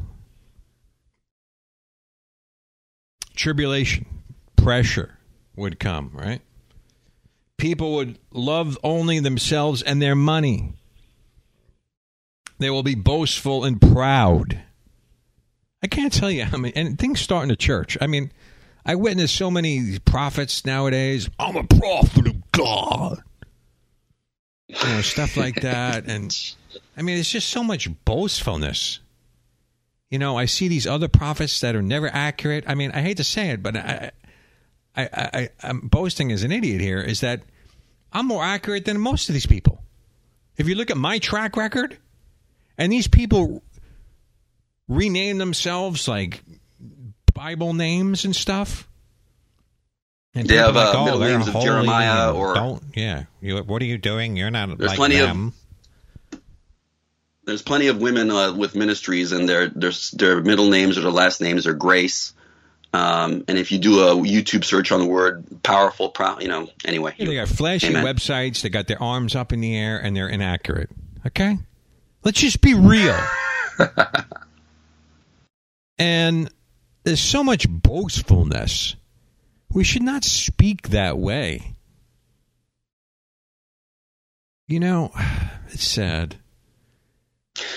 tribulation, pressure would come. Right? People would love only themselves and their money. They will be boastful and proud. I can't tell you how many, and things start in the church. I mean, I witness so many prophets nowadays. I'm a prophet of God. You know, stuff like that. And I mean, it's just so much boastfulness. You know, I see these other prophets that are never accurate. I mean, I hate to say it, but I, I, I, I'm boasting as an idiot here. Is that I'm more accurate than most of these people. If you look at my track record, and these people rename themselves like Bible names and stuff. And They have, like, uh, oh, middle names of Jeremiah or- don't. Yeah, you, what are you doing? You're not There's like plenty of- them. There's plenty of women uh, with ministries, and their their their middle names or their last names are Grace. Um, and if you do a YouTube search on the word powerful, pro- you know, anyway, Yeah, they got flashy Amen. websites. They got their arms up in the air, and they're inaccurate. Okay, let's just be real. and there's so much boastfulness. We should not speak that way. You know, it's sad.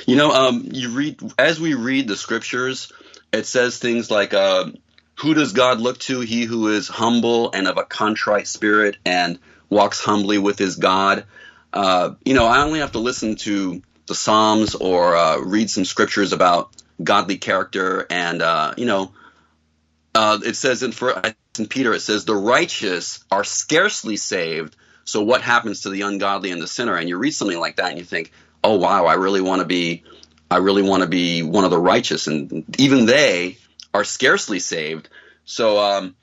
You know, um, you read as we read the scriptures, it says things like, uh, "Who does God look to? He who is humble and of a contrite spirit, and walks humbly with his God." Uh, you know, I only have to listen to the Psalms or uh, read some scriptures about godly character, and uh, you know, uh, it says in for in Peter, it says the righteous are scarcely saved. So what happens to the ungodly and the sinner? And you read something like that, and you think, oh wow, I really want to be, I really want to be one of the righteous, and even they are scarcely saved. So, um,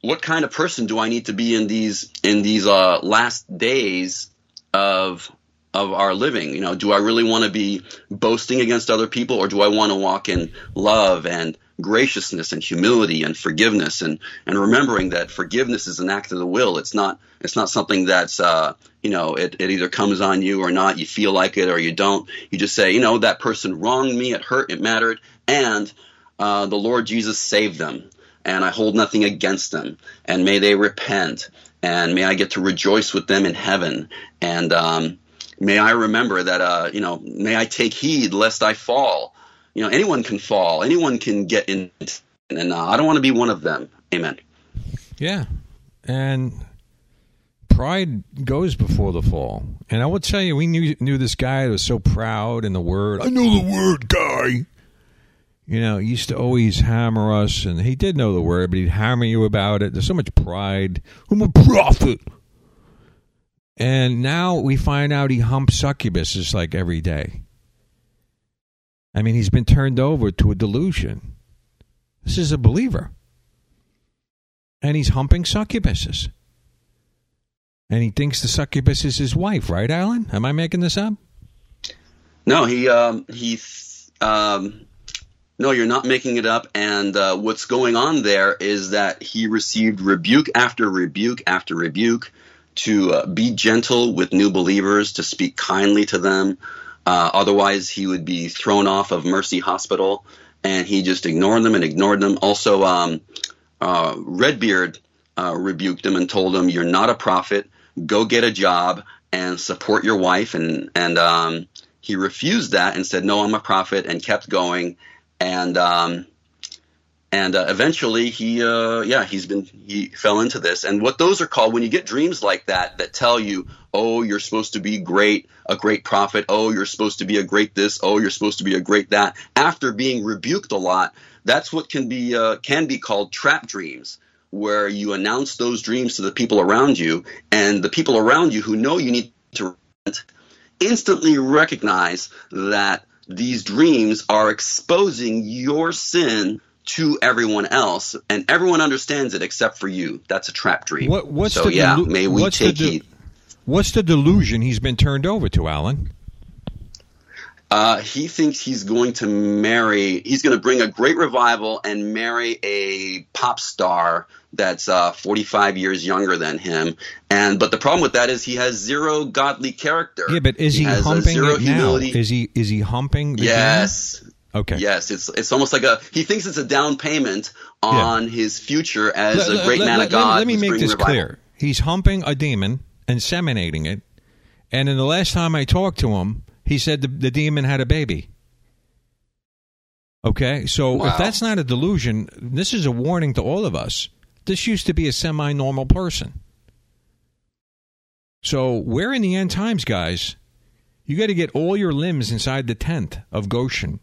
what kind of person do I need to be in these in these uh, last days of of our living? You know, do I really want to be boasting against other people, or do I want to walk in love and graciousness and humility and forgiveness and and remembering that forgiveness is an act of the will. It's not it's not something that's uh, you know it, it either comes on you or not. You feel like it or you don't. You just say you know that person wronged me. It hurt. It mattered. And uh, the Lord Jesus saved them. And I hold nothing against them. And may they repent. And may I get to rejoice with them in heaven. And um, may I remember that uh, you know may I take heed lest I fall you know anyone can fall anyone can get in and uh, i don't want to be one of them amen Yeah. And pride goes before the fall. And I will tell you, we knew knew this guy that was so proud in the word. I know the word, guy. You know, he used to always hammer us, and he did know the word, but he'd hammer you about it. There's so much pride. I'm a prophet. And now we find out he humps succubuses like every day. I mean, he's been turned over to a delusion. This is a believer and he's humping succubuses. And he thinks the succubus is his wife, right, Alan? Am I making this up? no he um he um no you're not making it up and uh, what's going on there is that he received rebuke after rebuke after rebuke to uh, be gentle with new believers to speak kindly to them uh, otherwise he would be thrown off of mercy hospital and he just ignored them and ignored them also um, uh, Redbeard uh, rebuked him and told him, "You're not a prophet. Go get a job and support your wife." And and um, he refused that and said, "No, I'm a prophet," and kept going. And um, and uh, eventually he uh, yeah he's been he fell into this. And what those are called when you get dreams like that that tell you, "Oh, you're supposed to be great, a great prophet. Oh, you're supposed to be a great this. Oh, you're supposed to be a great that." After being rebuked a lot, that's what can be uh, can be called trap dreams where you announce those dreams to the people around you and the people around you who know you need to repent instantly recognize that these dreams are exposing your sin to everyone else and everyone understands it except for you. That's a trap dream. What, what's so the yeah delu- may we take the de- What's the delusion he's been turned over to, Alan? Uh, he thinks he's going to marry. He's going to bring a great revival and marry a pop star that's uh, 45 years younger than him. And but the problem with that is he has zero godly character. Yeah, but is he, a humping zero it now? humility. Is he is he humping? The yes. demon? Okay. Yes, it's it's almost like a he thinks it's a down payment on his future as Let- a great let- man let- of God. Let me make this revival. clear. He's humping a demon, inseminating it, and in the last time I talked to him, he said the, the demon had a baby. Okay, so Wow. if that's not a delusion, this is a warning to all of us. This used to be a semi-normal person. So we're in the end times, guys. You got to get all your limbs inside the tent of Goshen.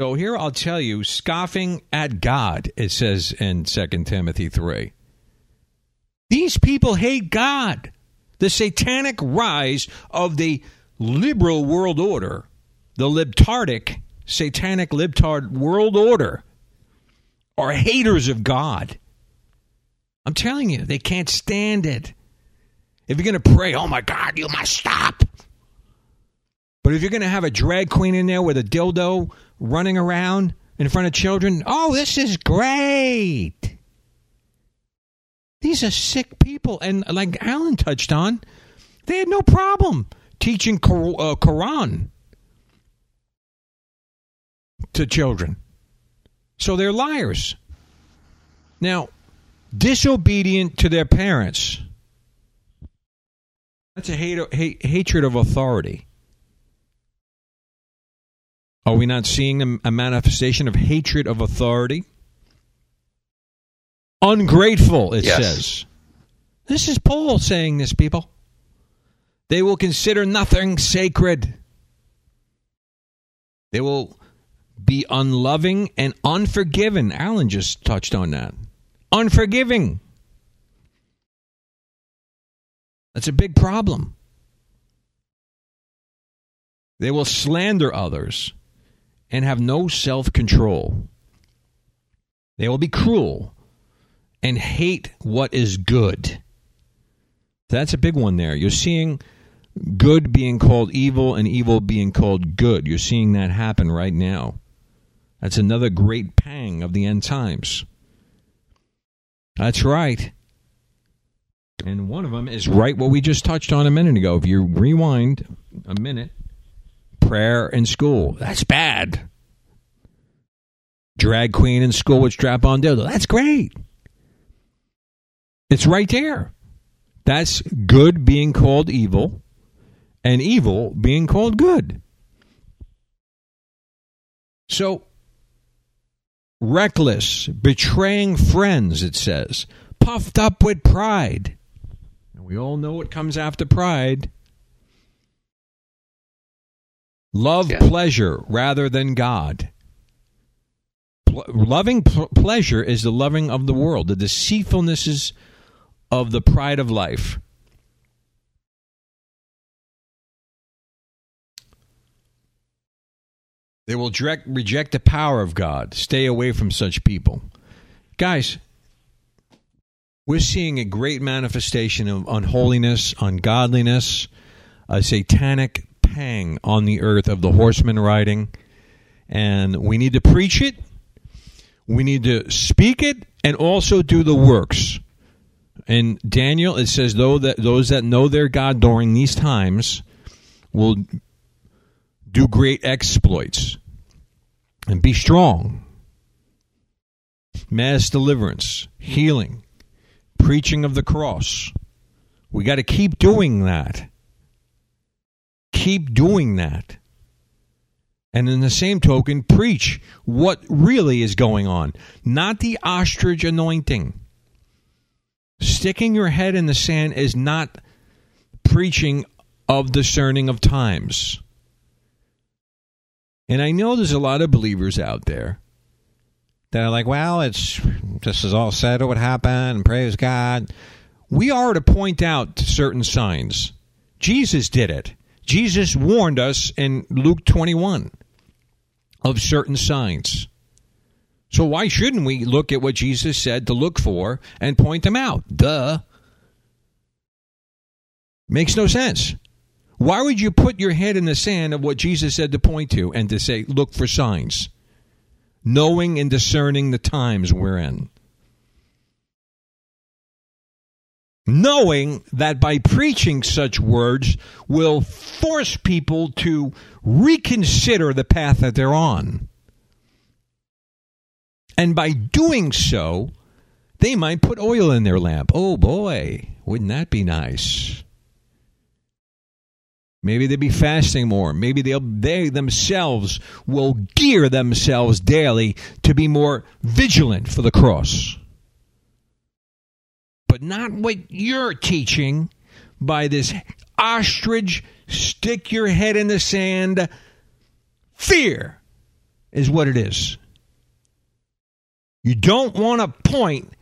So here I'll tell you, scoffing at God, it says in 2 Timothy 3. These people hate God. The satanic rise of the liberal world order, the libtardic, satanic libtard world order, are haters of God I'm telling you, they can't stand it. If you're going to pray, oh my God, you must stop. But if you're going to have a drag queen in there with a dildo running around in front of children, oh, this is great. These are sick people. And like Alan touched on, they had no problem teaching uh, Quran to children. So they're liars. Now, disobedient to their parents. That's a hate, hate, hatred of authority. Are we not seeing a, a manifestation of hatred of authority? Ungrateful, it Yes. says. This is Paul saying this, people. They will consider nothing sacred. They will be unloving and unforgiving. Alan just touched on that. Unforgiving. That's a big problem. They will slander others and have no self control. They will be cruel and hate what is good. That's a big one there. You're seeing good being called evil and evil being called good. You're seeing that happen right now. That's another great pang of the end times. That's right. And one of them is right what we just touched on a minute ago. If you rewind a minute, prayer in school. That's bad. Drag queen in school with strap on dildo. That's great. It's right there. That's good being called evil and evil being called good. So, reckless, betraying friends, it says, puffed up with pride. And we all know what comes after pride. Love Yeah. pleasure rather than God. Pl- loving pl- pleasure is the loving of the world, the deceitfulnesses of the pride of life. They will direct, reject the power of God. Stay away from such people. Guys, we're seeing a great manifestation of unholiness, ungodliness, a satanic pang on the earth of the horseman riding. And we need to preach it, we need to speak it, and also do the works. In Daniel, it says, though that those that know their God during these times will do great exploits and be strong. Mass deliverance, healing, preaching of the cross. We got to keep doing that. Keep doing that. And in the same token, preach what really is going on, not the ostrich anointing. Sticking your head in the sand is not preaching of discerning of times. And I know there's a lot of believers out there that are like, well, it's this is all said it would happen, and praise God. We are to point out certain signs. Jesus did it. Jesus warned us in Luke 21 of certain signs. So why shouldn't we look at what Jesus said to look for and point them out? Duh. Makes no sense. Why would you put your head in the sand of what Jesus said to point to and to say, look for signs? Knowing and discerning the times we're in. Knowing that by preaching such words will force people to reconsider the path that they're on. And by doing so, they might put oil in their lamp. Oh boy, wouldn't that be nice? Maybe they'll be fasting more. Maybe they'll they themselves will gear themselves daily to be more vigilant for the cross. But not what you're teaching by this ostrich stick your head in the sand. Fear is what it is. You don't want to point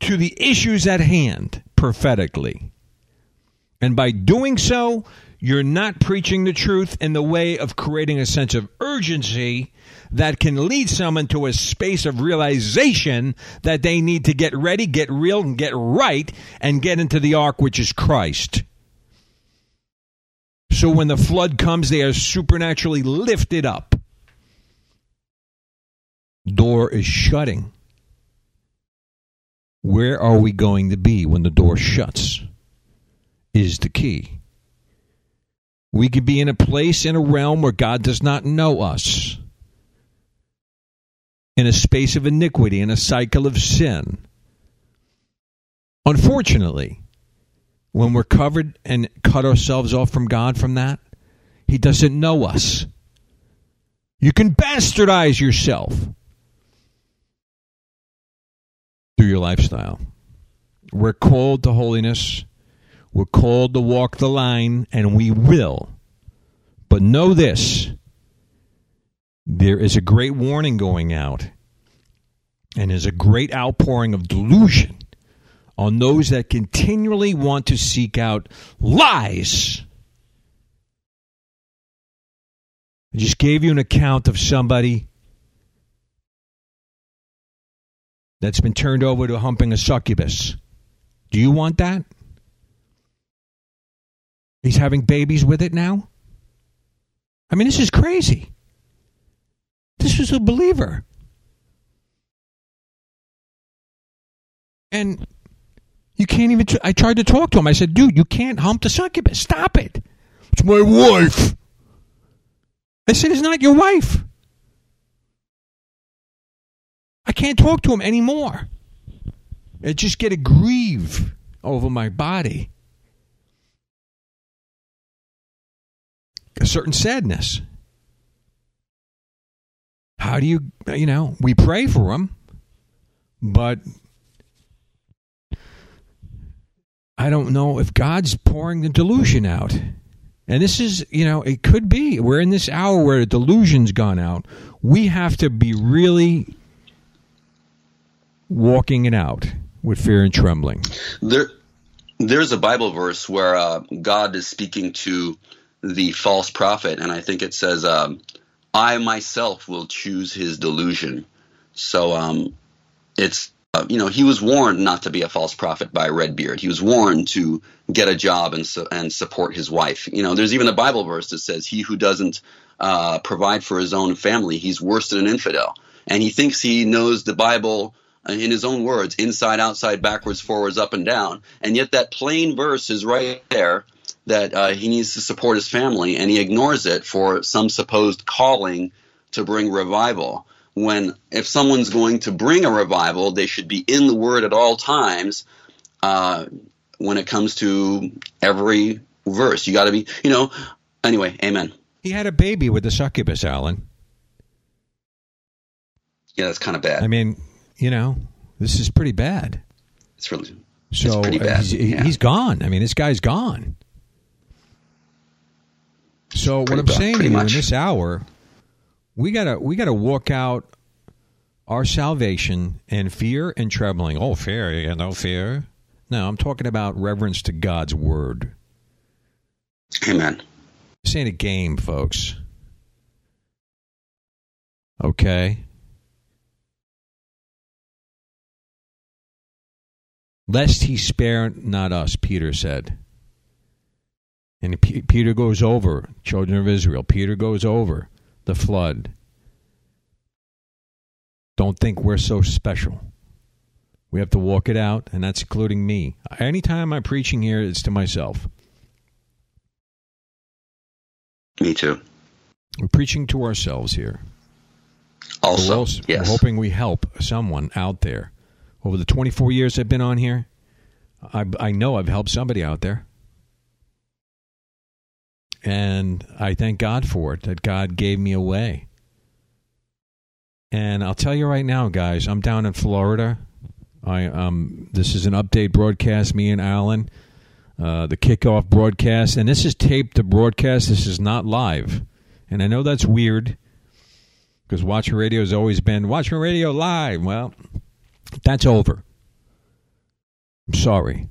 to the issues at hand prophetically. And by doing so, you're not preaching the truth in the way of creating a sense of urgency that can lead someone to a space of realization that they need to get ready, get real, and get right, and get into the ark, which is Christ. So when the flood comes, they are supernaturally lifted up. Door is shutting. Where are we going to be when the door shuts? Is the key. We could be in a place, in a realm where God does not know us, in a space of iniquity, in a cycle of sin. Unfortunately, when we're covered and cut ourselves off from God from that, He doesn't know us. You can bastardize yourself through your lifestyle. We're called to holiness. We're called to walk the line, and we will. But know this there is a great warning going out, and there's a great outpouring of delusion on those that continually want to seek out lies. I just gave you an account of somebody that's been turned over to humping a succubus. Do you want that? He's having babies with it now? I mean, this is crazy. This was a believer. And you can't even. Tr- I tried to talk to him. I said, dude, you can't hump the succubus. Stop it. It's my wife. I said, it's not your wife. I can't talk to him anymore. I just get a grieve over my body. A certain sadness. How do you, you know, we pray for him, but I don't know if God's pouring the delusion out. And this is, you know, it could be. We're in this hour where the delusion's gone out. We have to be really walking it out with fear and trembling. There, there's a Bible verse where uh, God is speaking to the false prophet, and I think it says, um, "I myself will choose his delusion." So um, it's uh, you know he was warned not to be a false prophet by Redbeard. He was warned to get a job and su- and support his wife. You know, there's even a Bible verse that says, "He who doesn't uh, provide for his own family, he's worse than an infidel." And he thinks he knows the Bible in his own words, inside, outside, backwards, forwards, up and down. And yet that plain verse is right there that uh, he needs to support his family, and he ignores it for some supposed calling to bring revival. When if someone's going to bring a revival, they should be in the Word at all times. Uh, when it comes to every verse, you got to be, you know. Anyway, Amen. He had a baby with the succubus, Alan. Yeah, that's kind of bad. I mean, you know, this is pretty bad. It's really So it's pretty bad. he's, yeah. he's gone. I mean, this guy's gone. So what I'm bu- saying to pretty you in this hour, we gotta we gotta walk out our salvation in fear and trembling. Oh, fear, yeah, no fear. No, I'm talking about reverence to God's word. Amen. This ain't a game, folks. Okay. Lest he spare not us, Peter said. And P- Peter goes over, children of Israel, Peter goes over the flood. Don't think we're so special. We have to walk it out, and that's including me. Anytime I'm preaching here, it's to myself. Me too. We're preaching to ourselves here. Also, we're, also- yes. we're hoping we help someone out there. Over the 24 years I've been on here, I, I know I've helped somebody out there. And I thank God for it, that God gave me a way. And I'll tell you right now, guys, I'm down in Florida. I um, this is an update broadcast. Me and Alan, uh, the kickoff broadcast, and this is taped to broadcast. This is not live, and I know that's weird because Watchman Radio has always been Watchman Radio live. Well, that's over. I'm sorry.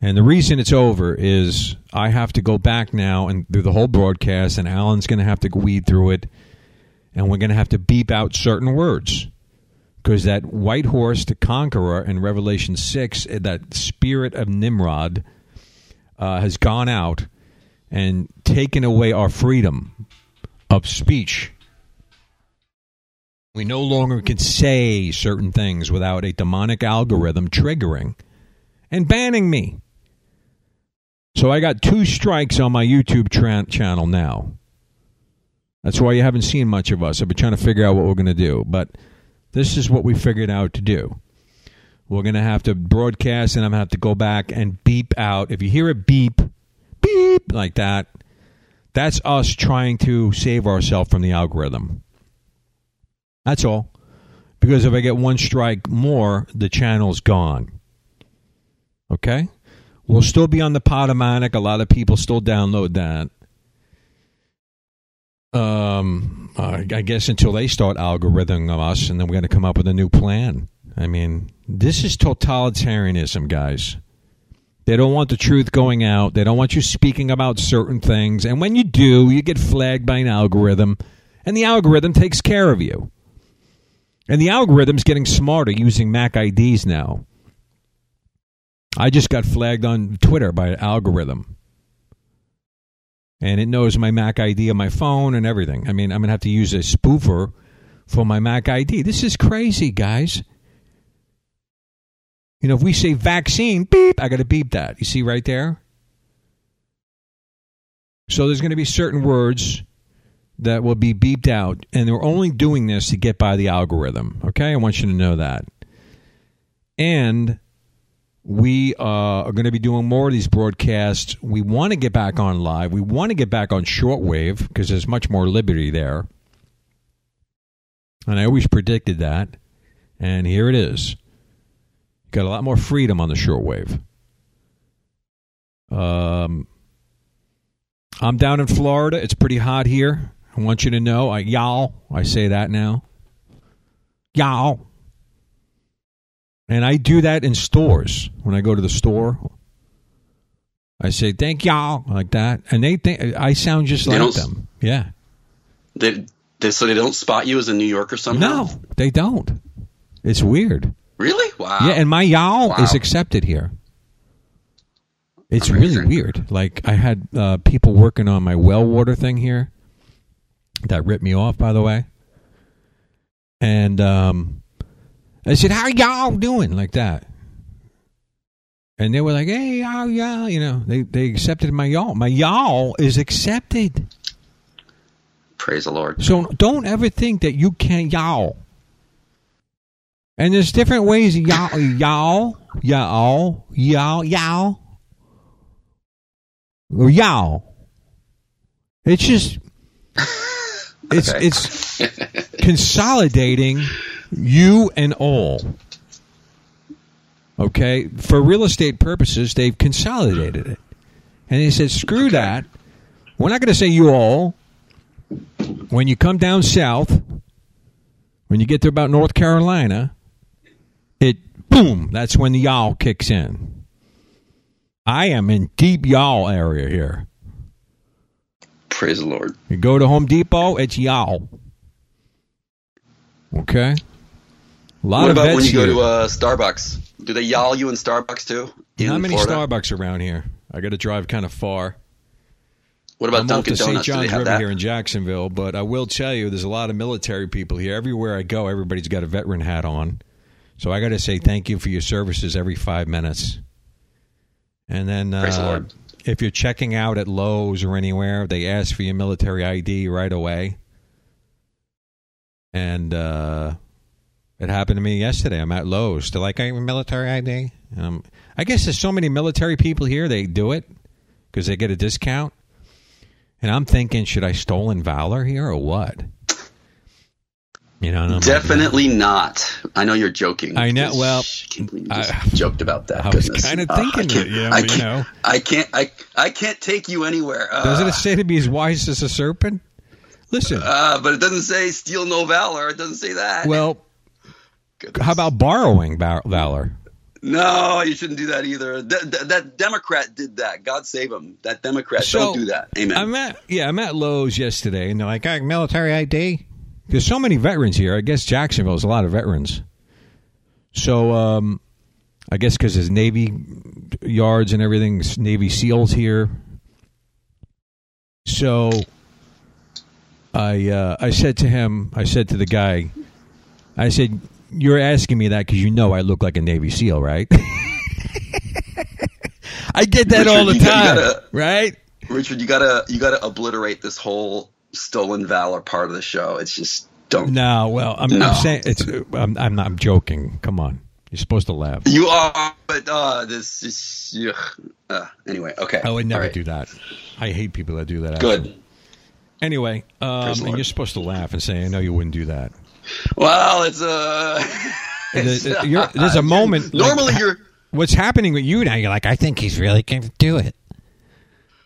And the reason it's over is I have to go back now and do the whole broadcast, and Alan's going to have to weed through it, and we're going to have to beep out certain words because that white horse, the conqueror, in Revelation six, that spirit of Nimrod, uh, has gone out and taken away our freedom of speech. We no longer can say certain things without a demonic algorithm triggering and banning me. So I got two strikes on my YouTube tra- channel now. That's why you haven't seen much of us. I've been trying to figure out what we're going to do, but this is what we figured out to do. We're going to have to broadcast, and I'm going to have to go back and beep out. If you hear a beep, beep like that, that's us trying to save ourselves from the algorithm. That's all. Because if I get one strike more, the channel's gone. Okay? We'll still be on the Podomatic. A lot of people still download that. Um, I guess until they start algorithming us, and then we're going to come up with a new plan. I mean, this is totalitarianism, guys. They don't want the truth going out. They don't want you speaking about certain things. And when you do, you get flagged by an algorithm, and the algorithm takes care of you. And the algorithm's getting smarter using Mac IDs now. I just got flagged on Twitter by an algorithm. And it knows my Mac ID on my phone and everything. I mean, I'm going to have to use a spoofer for my Mac ID. This is crazy, guys. You know, if we say vaccine, beep, I got to beep that. You see right there? So there's going to be certain words that will be beeped out, and they're only doing this to get by the algorithm. Okay? I want you to know that. And we uh, are going to be doing more of these broadcasts. We want to get back on live. We want to get back on shortwave because there's much more liberty there. And I always predicted that. And here it is. Got a lot more freedom on the shortwave. Um, I'm down in Florida. It's pretty hot here. I want you to know. I, y'all, I say that now. Y'all. And I do that in stores. When I go to the store, I say thank y'all like that, and they think I sound just They like them. Yeah. They, they, so they don't spot you as a New Yorker somehow? No, they don't. It's weird. Really? Wow. Yeah, and my y'all Wow. is accepted here. It's Amazing. really weird. Like I had uh, people working on my well water thing here. That ripped me off, by the way. And um, I said, "How y'all doing?" Like that. And they were like, "Hey, y'all, y'all," you know. They they accepted my y'all. My y'all is accepted. Praise the Lord. So don't ever think that you can't y'all. And there's different ways y'all y'all y'all y'all y'all or y'all. It's just it's Okay. it's consolidating you and all. Okay, for real estate purposes, they've consolidated it, and they said, "Screw that. We're not going to say you all." when you come down south, when you get to about North Carolina, it boom, that's when the y'all kicks in. I am in deep y'all area here. Praise the Lord. You go to Home Depot, it's y'all. Okay? A lot What of about when you go to uh, Starbucks? Do they y'all you in Starbucks too? How in many Florida? Starbucks around here? I got to drive kind of far. What about I'm Dunkin' St. Donuts? Do they John's have River that? here in Jacksonville, but I will tell you, there's a lot of military people here. Everywhere I go, everybody's got a veteran hat on. So I got to say thank you for your services every five minutes. And then Praise the uh, Lord. If you're checking out at Lowe's or anywhere, they ask for your military ID right away. And uh, it happened to me yesterday. I'm at Lowe's. They're like, "Are you military ID?" I'm, I guess there's so many military people here. They do it because they get a discount. And I'm thinking, should I stolen valor here or what? You know, and I'm like, Definitely not. I know you're joking. I know- well, I you I- joked about that. I was kinda Uh, thinking it, you know, I can't, know. I can't. I I can't take you anywhere. Uh, Doesn't it say to be as wise as a serpent? Listen, Uh, but it doesn't say steal no valor. It doesn't say that. well, Goodness. how about borrowing valor? No, you shouldn't do that either. Th- th- that Democrat did that. God save him. That Democrat. So, don't do that. Amen. I'm at yeah, I'm at Lowe's yesterday, and they're like, "Ah, military ID." There's so many veterans here. I guess Jacksonville Jacksonville's a lot of veterans. So, um, I guess because there's Navy yards and everything, Navy SEALs here. So, I uh, I said to him, I said to the guy, I said, "You're asking me that because you know I look like a Navy SEAL, right?" I get that Richard, all the you got- you time, gotta- right? Richard, you gotta you gotta obliterate this whole stolen valor part of the show. It's just don't. No, well, I'm, No. I'm saying it's. I'm, I'm not. I'm joking. Come on, you're supposed to laugh. You are, but uh, this is. Uh, anyway, okay. I would never right. do that. I hate people that do that. actually. Good. Anyway, um, and Lord. you're supposed to laugh and say, "I know you wouldn't do that." Well, it's uh, it's, there's a moment, Normally, ha- you're What's happening with you now? You're like, I think he's really going to do it.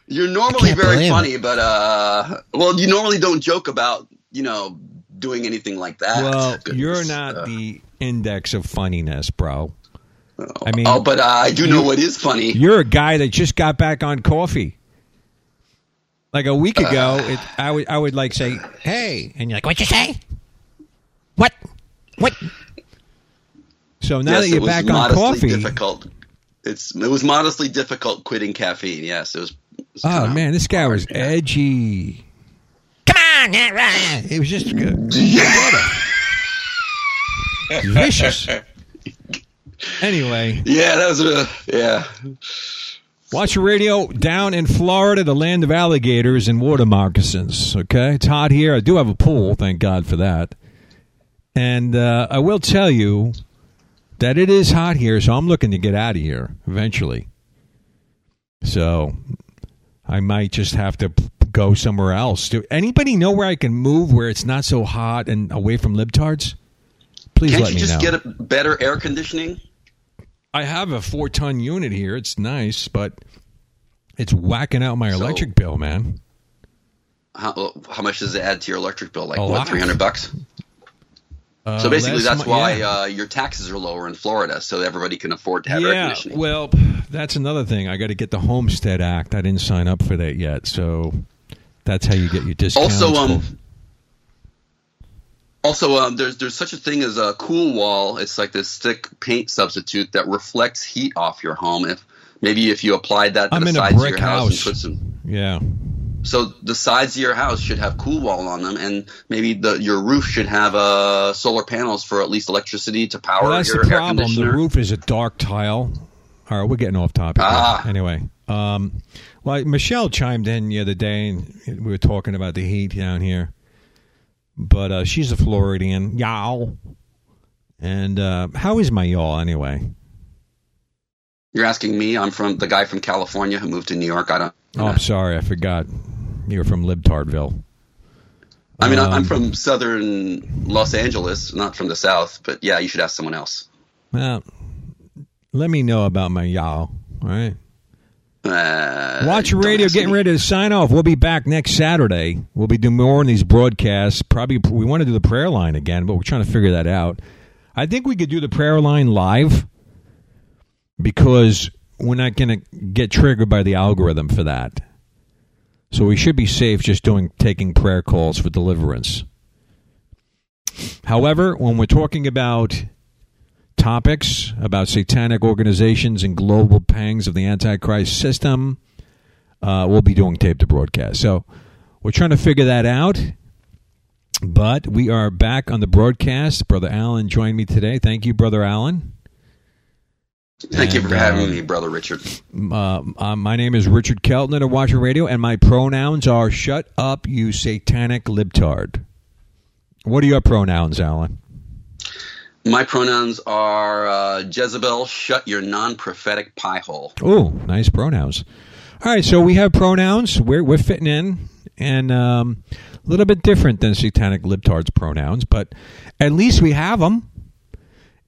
You're normally very believe funny, but uh, well, you normally don't joke about you know doing anything like that. Well, Goodness. you're not Uh, the index of funniness, bro. I mean, oh, but uh, I do know what is funny. You're a guy that just got back on coffee. Like a week ago, Uh. it, I would I would like say, "Hey," and you're like, "What'd you say? What? What?" So now yes, that it you're back on modestly coffee, difficult. It's it was modestly difficult quitting caffeine. Yes, it was. Oh man, this guy was edgy. Come on, yeah, right. It was just good. vicious. Anyway, Yeah, that was a yeah. Watchman Radio down in Florida, the land of alligators and water moccasins. Okay, it's hot here. I do have a pool, thank God for that. And uh, I will tell you that it is hot here, so I'm looking to get out of here eventually. So I might just have to go somewhere else. Do anybody know where I can move where it's not so hot and away from libtards? Please Can't let you me just know. get a better air conditioning? I have a four ton unit here. It's nice, but it's whacking out my So- electric bill, man. How, how much does it add to your electric bill? Like A what, three hundred bucks? Uh, So basically, that's why yeah. uh, your taxes are lower in Florida, so everybody can afford to have air yeah, conditioning. well, that's another thing. I got to get the Homestead Act. I didn't sign up for that yet, so that's how you get your discount. also, um, also, um, there's there's such a thing as a cool wall. It's like this thick paint substitute that reflects heat off your home. If maybe if you applied that to I'm the in a sides of your house, house. and put some yeah, So the sides of your house should have cool wall on them, and maybe the your roof should have uh, solar panels for at least electricity to power well, that's your the air problem. The roof is a dark tile. All right, we're getting off topic. Ah. Anyway, um, well, Michelle chimed in the other day, and we were talking about the heat down here. But uh, she's a Floridian, y'all. And uh, how is my y'all anyway? You're asking me? I'm from the guy from California who moved to New York. I don't. Oh, I'm sorry, I forgot. You're from Libtardville. I mean, Um, I'm from southern Los Angeles, not from the south. But yeah, you should ask someone else. Well, let me know about my y'all. All right. Uh, Watchman Radio, getting me. ready to sign off. We'll be back next Saturday. We'll be doing more on these broadcasts. Probably we want to do the prayer line again, but we're trying to figure that out. I think we could do the prayer line live because we're not going to get triggered by the algorithm for that. So we should be safe just doing taking prayer calls for deliverance. However, when we're talking about topics about satanic organizations and global pangs of the Antichrist system, uh, we'll be doing tape to broadcast. So we're trying to figure that out. But we are back on the broadcast. Brother Alan joined me today. Thank you, Brother Alan. Thank you for having um, me, brother Richard. Uh, uh, my name is Richard Keltner of Watchman Radio, and my pronouns are "Shut up, you satanic libtard." What are your pronouns, Alan? My pronouns are uh, Jezebel. Shut your non-prophetic pie hole. Oh, nice pronouns. All right, so we have pronouns. We're we're fitting in, and um, a little bit different than satanic libtards pronouns, but at least we have them.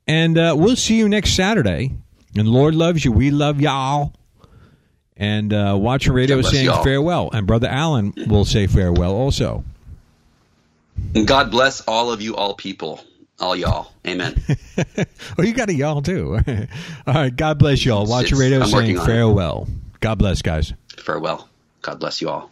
And uh, we'll see you next Saturday. And Lord loves you. We love y'all. And uh, Watchman Radio is saying y'all. farewell, and Brother Alan will say farewell also. And God bless all of you, all people. all y'all. Amen. oh, you got a y'all too. All right. God bless y'all. Watch It's- Radio I'm saying farewell. God bless, guys. Farewell. God bless you all.